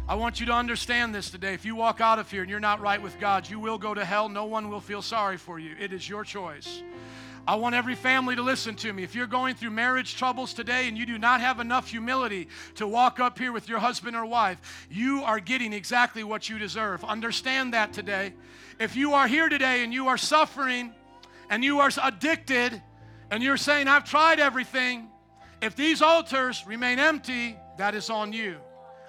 I want you to understand this today. If you walk out of here and you're not right with God, you will go to hell. No one will feel sorry for you. It is your choice. I want every family to listen to me. If you're going through marriage troubles today and you do not have enough humility to walk up here with your husband or wife, you are getting exactly what you deserve. Understand that today. If you are here today and you are suffering and you are addicted and you're saying, I've tried everything, if these altars remain empty, that is on you.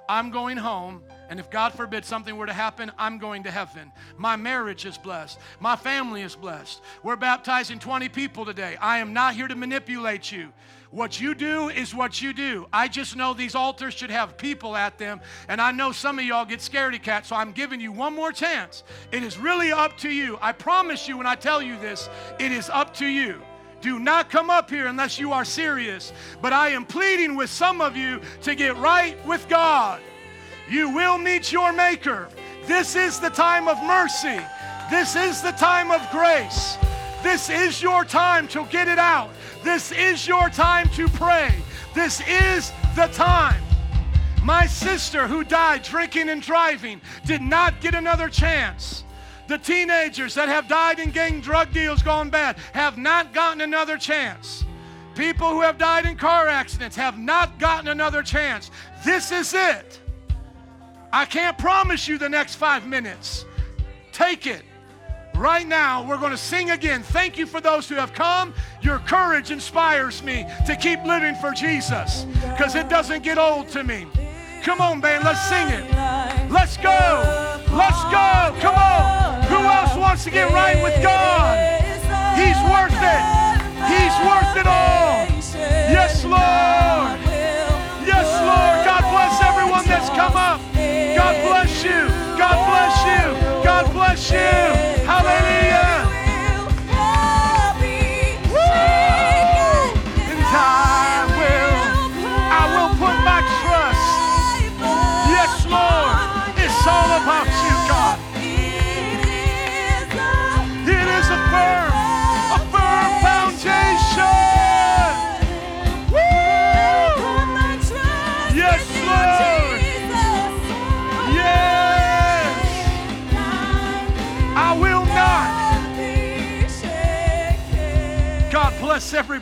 I'm going home and if God forbid something were to happen, I'm going to heaven. My marriage is blessed. My family is blessed. We're baptizing 20 people today. I am not here to manipulate you. What you do is what you do. I just know these altars should have people at them, and I know some of y'all get scaredy cat, so I'm giving you one more chance. It is really up to you. I promise you when I tell you this, it is up to you. Do not come up here unless you are serious. But I am pleading with some of you to get right with God. You will meet your Maker. This is the time of mercy. This is the time of grace. This is your time to get it out. This is your time to pray. This is the time. My sister, who died drinking and driving, did not get another chance. The teenagers that have died in gang drug deals gone bad have not gotten another chance. People who have died in car accidents have not gotten another chance. This is it. I can't promise you the next five minutes. Take it. Right now, we're going to sing again. Thank you for those who have come. Your courage inspires me to keep living for Jesus because it doesn't get old to me. Come on, band, let's sing it. Let's go. Let's go. Come on. Who else wants to get right with God? He's worth it. He's worth it all. Yes, Lord. Yes, Lord. God bless everyone that's come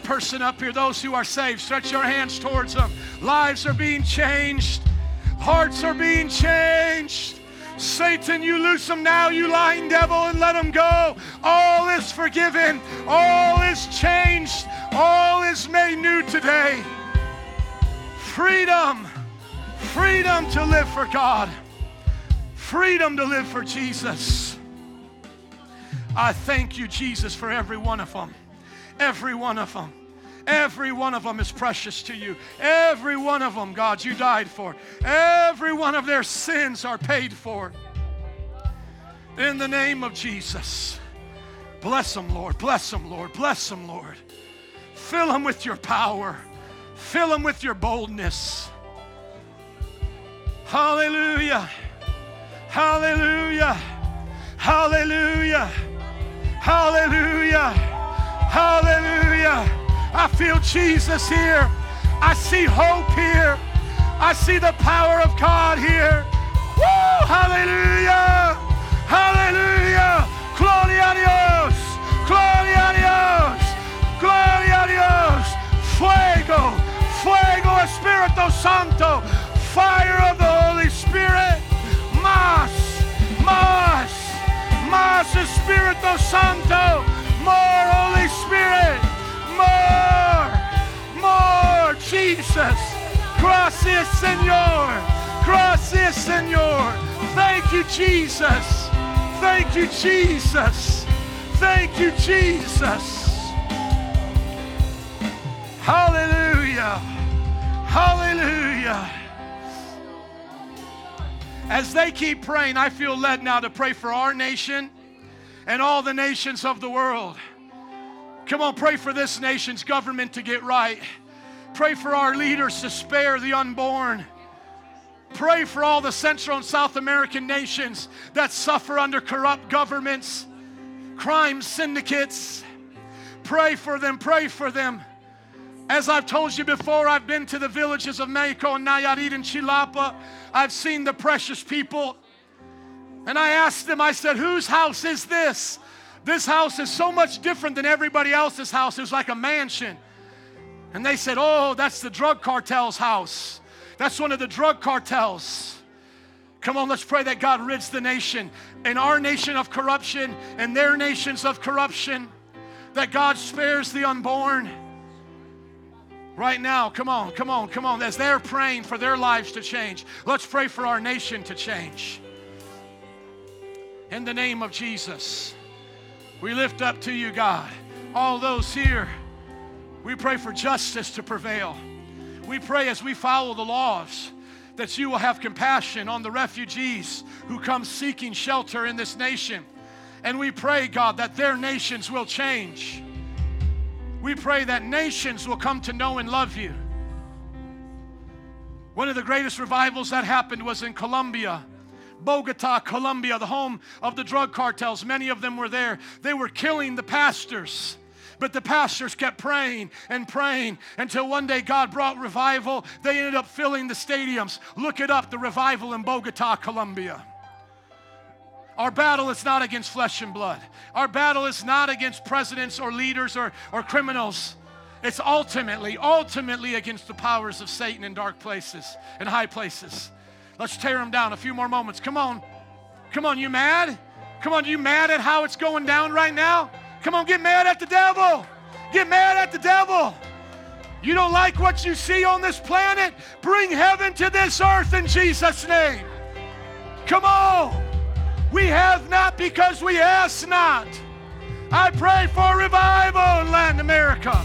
person up here, those who are saved. Stretch your hands towards them. Lives are being changed, hearts are being changed. Satan, you loose them now, you lying devil, and let them go. All is forgiven, all is changed, all is made new today. Freedom, freedom to live for God, freedom to live for Jesus. I thank you, Jesus, for every one of them. Every one of them. Every one of them is precious to you. Every one of them, God, you died for. Every one of their sins are paid for. In the name of Jesus. Bless them, Lord. Bless them, Lord. Bless them, Lord. Fill them with your power. Fill them with your boldness. Hallelujah. Hallelujah. Hallelujah. Hallelujah. Hallelujah. I feel Jesus here. I see hope here. I see the power of God here. Woo! Hallelujah. Hallelujah. Gloria a Dios. Gloria a Dios. Gloria a Dios. Fuego. Fuego Espíritu Santo. Fire of the Holy Spirit. Más. Más. Más Espíritu Santo. More Gracias, Señor. Gracias, Señor. Thank you, Jesus. Thank you, Jesus. Thank you, Jesus. Hallelujah. Hallelujah. As they keep praying, I feel led now to pray for our nation and all the nations of the world. Come on, pray for this nation's government to get right. Pray for our leaders to spare the unborn. Pray for all the Central and South American nations that suffer under corrupt governments, crime syndicates. Pray for them, pray for them. As I've told you before, I've been to the villages of Mexico and Nayarit and Chilapa. I've seen the precious people. And I asked them, I said, whose house is this? This house is so much different than everybody else's house. It was like a mansion. And they said, Oh, that's the drug cartel's house. That's one of the drug cartels. Come on, let's pray that God rids the nation and our nation of corruption and their nations of corruption, that God spares the unborn. Right now, come on, come on, come on. As they're praying for their lives to change, let's pray for our nation to change. In the name of Jesus, we lift up to you, God, all those here. We pray for justice to prevail. We pray as we follow the laws that you will have compassion on the refugees who come seeking shelter in this nation. And we pray, God, that their nations will change. We pray that nations will come to know and love you. One of the greatest revivals that happened was in Colombia. Bogota, Colombia, the home of the drug cartels. Many of them were there. They were killing the pastors. But the pastors kept praying and praying until one day God brought revival. They ended up filling the stadiums. Look it up the revival in Bogota, Colombia. Our battle is not against flesh and blood. Our battle is not against presidents or leaders or, or criminals. It's ultimately, ultimately against the powers of Satan in dark places and high places. Let's tear them down. A few more moments. Come on. Come on, you mad? Come on, you mad at how it's going down right now? Come on, get mad at the devil. Get mad at the devil. You don't like what you see on this planet? Bring heaven to this earth in Jesus' name. Come on. We have not because we ask not. I pray for revival in Latin America,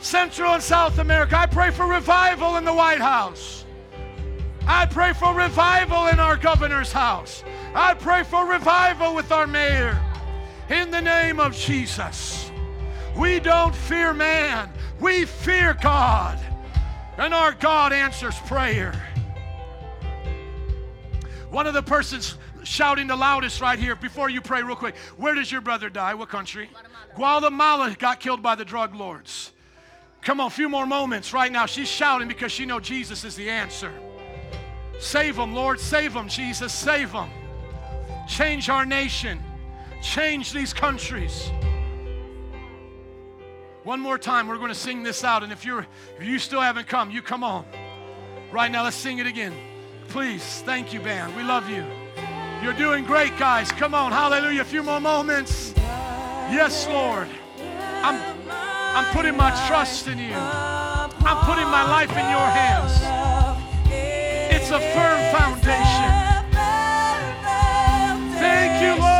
Central and South America. I pray for revival in the White House. I pray for revival in our governor's house. I pray for revival with our mayor. In the name of Jesus. We don't fear man, we fear God. And our God answers prayer. One of the persons shouting the loudest right here before you pray, real quick. Where does your brother die? What country? Guatemala. Guatemala got killed by the drug lords. Come on, a few more moments right now. She's shouting because she knows Jesus is the answer. Save them, Lord. Save them, Jesus. Save them. Change our nation change these countries. One more time, we're going to sing this out. And if, you're, if you still haven't come, you come on. Right now, let's sing it again. Please, thank you, band. We love you. You're doing great, guys. Come on, hallelujah. A few more moments. Yes, Lord. I'm, I'm putting my trust in you, I'm putting my life in your hands. It's a firm foundation. Thank you, Lord.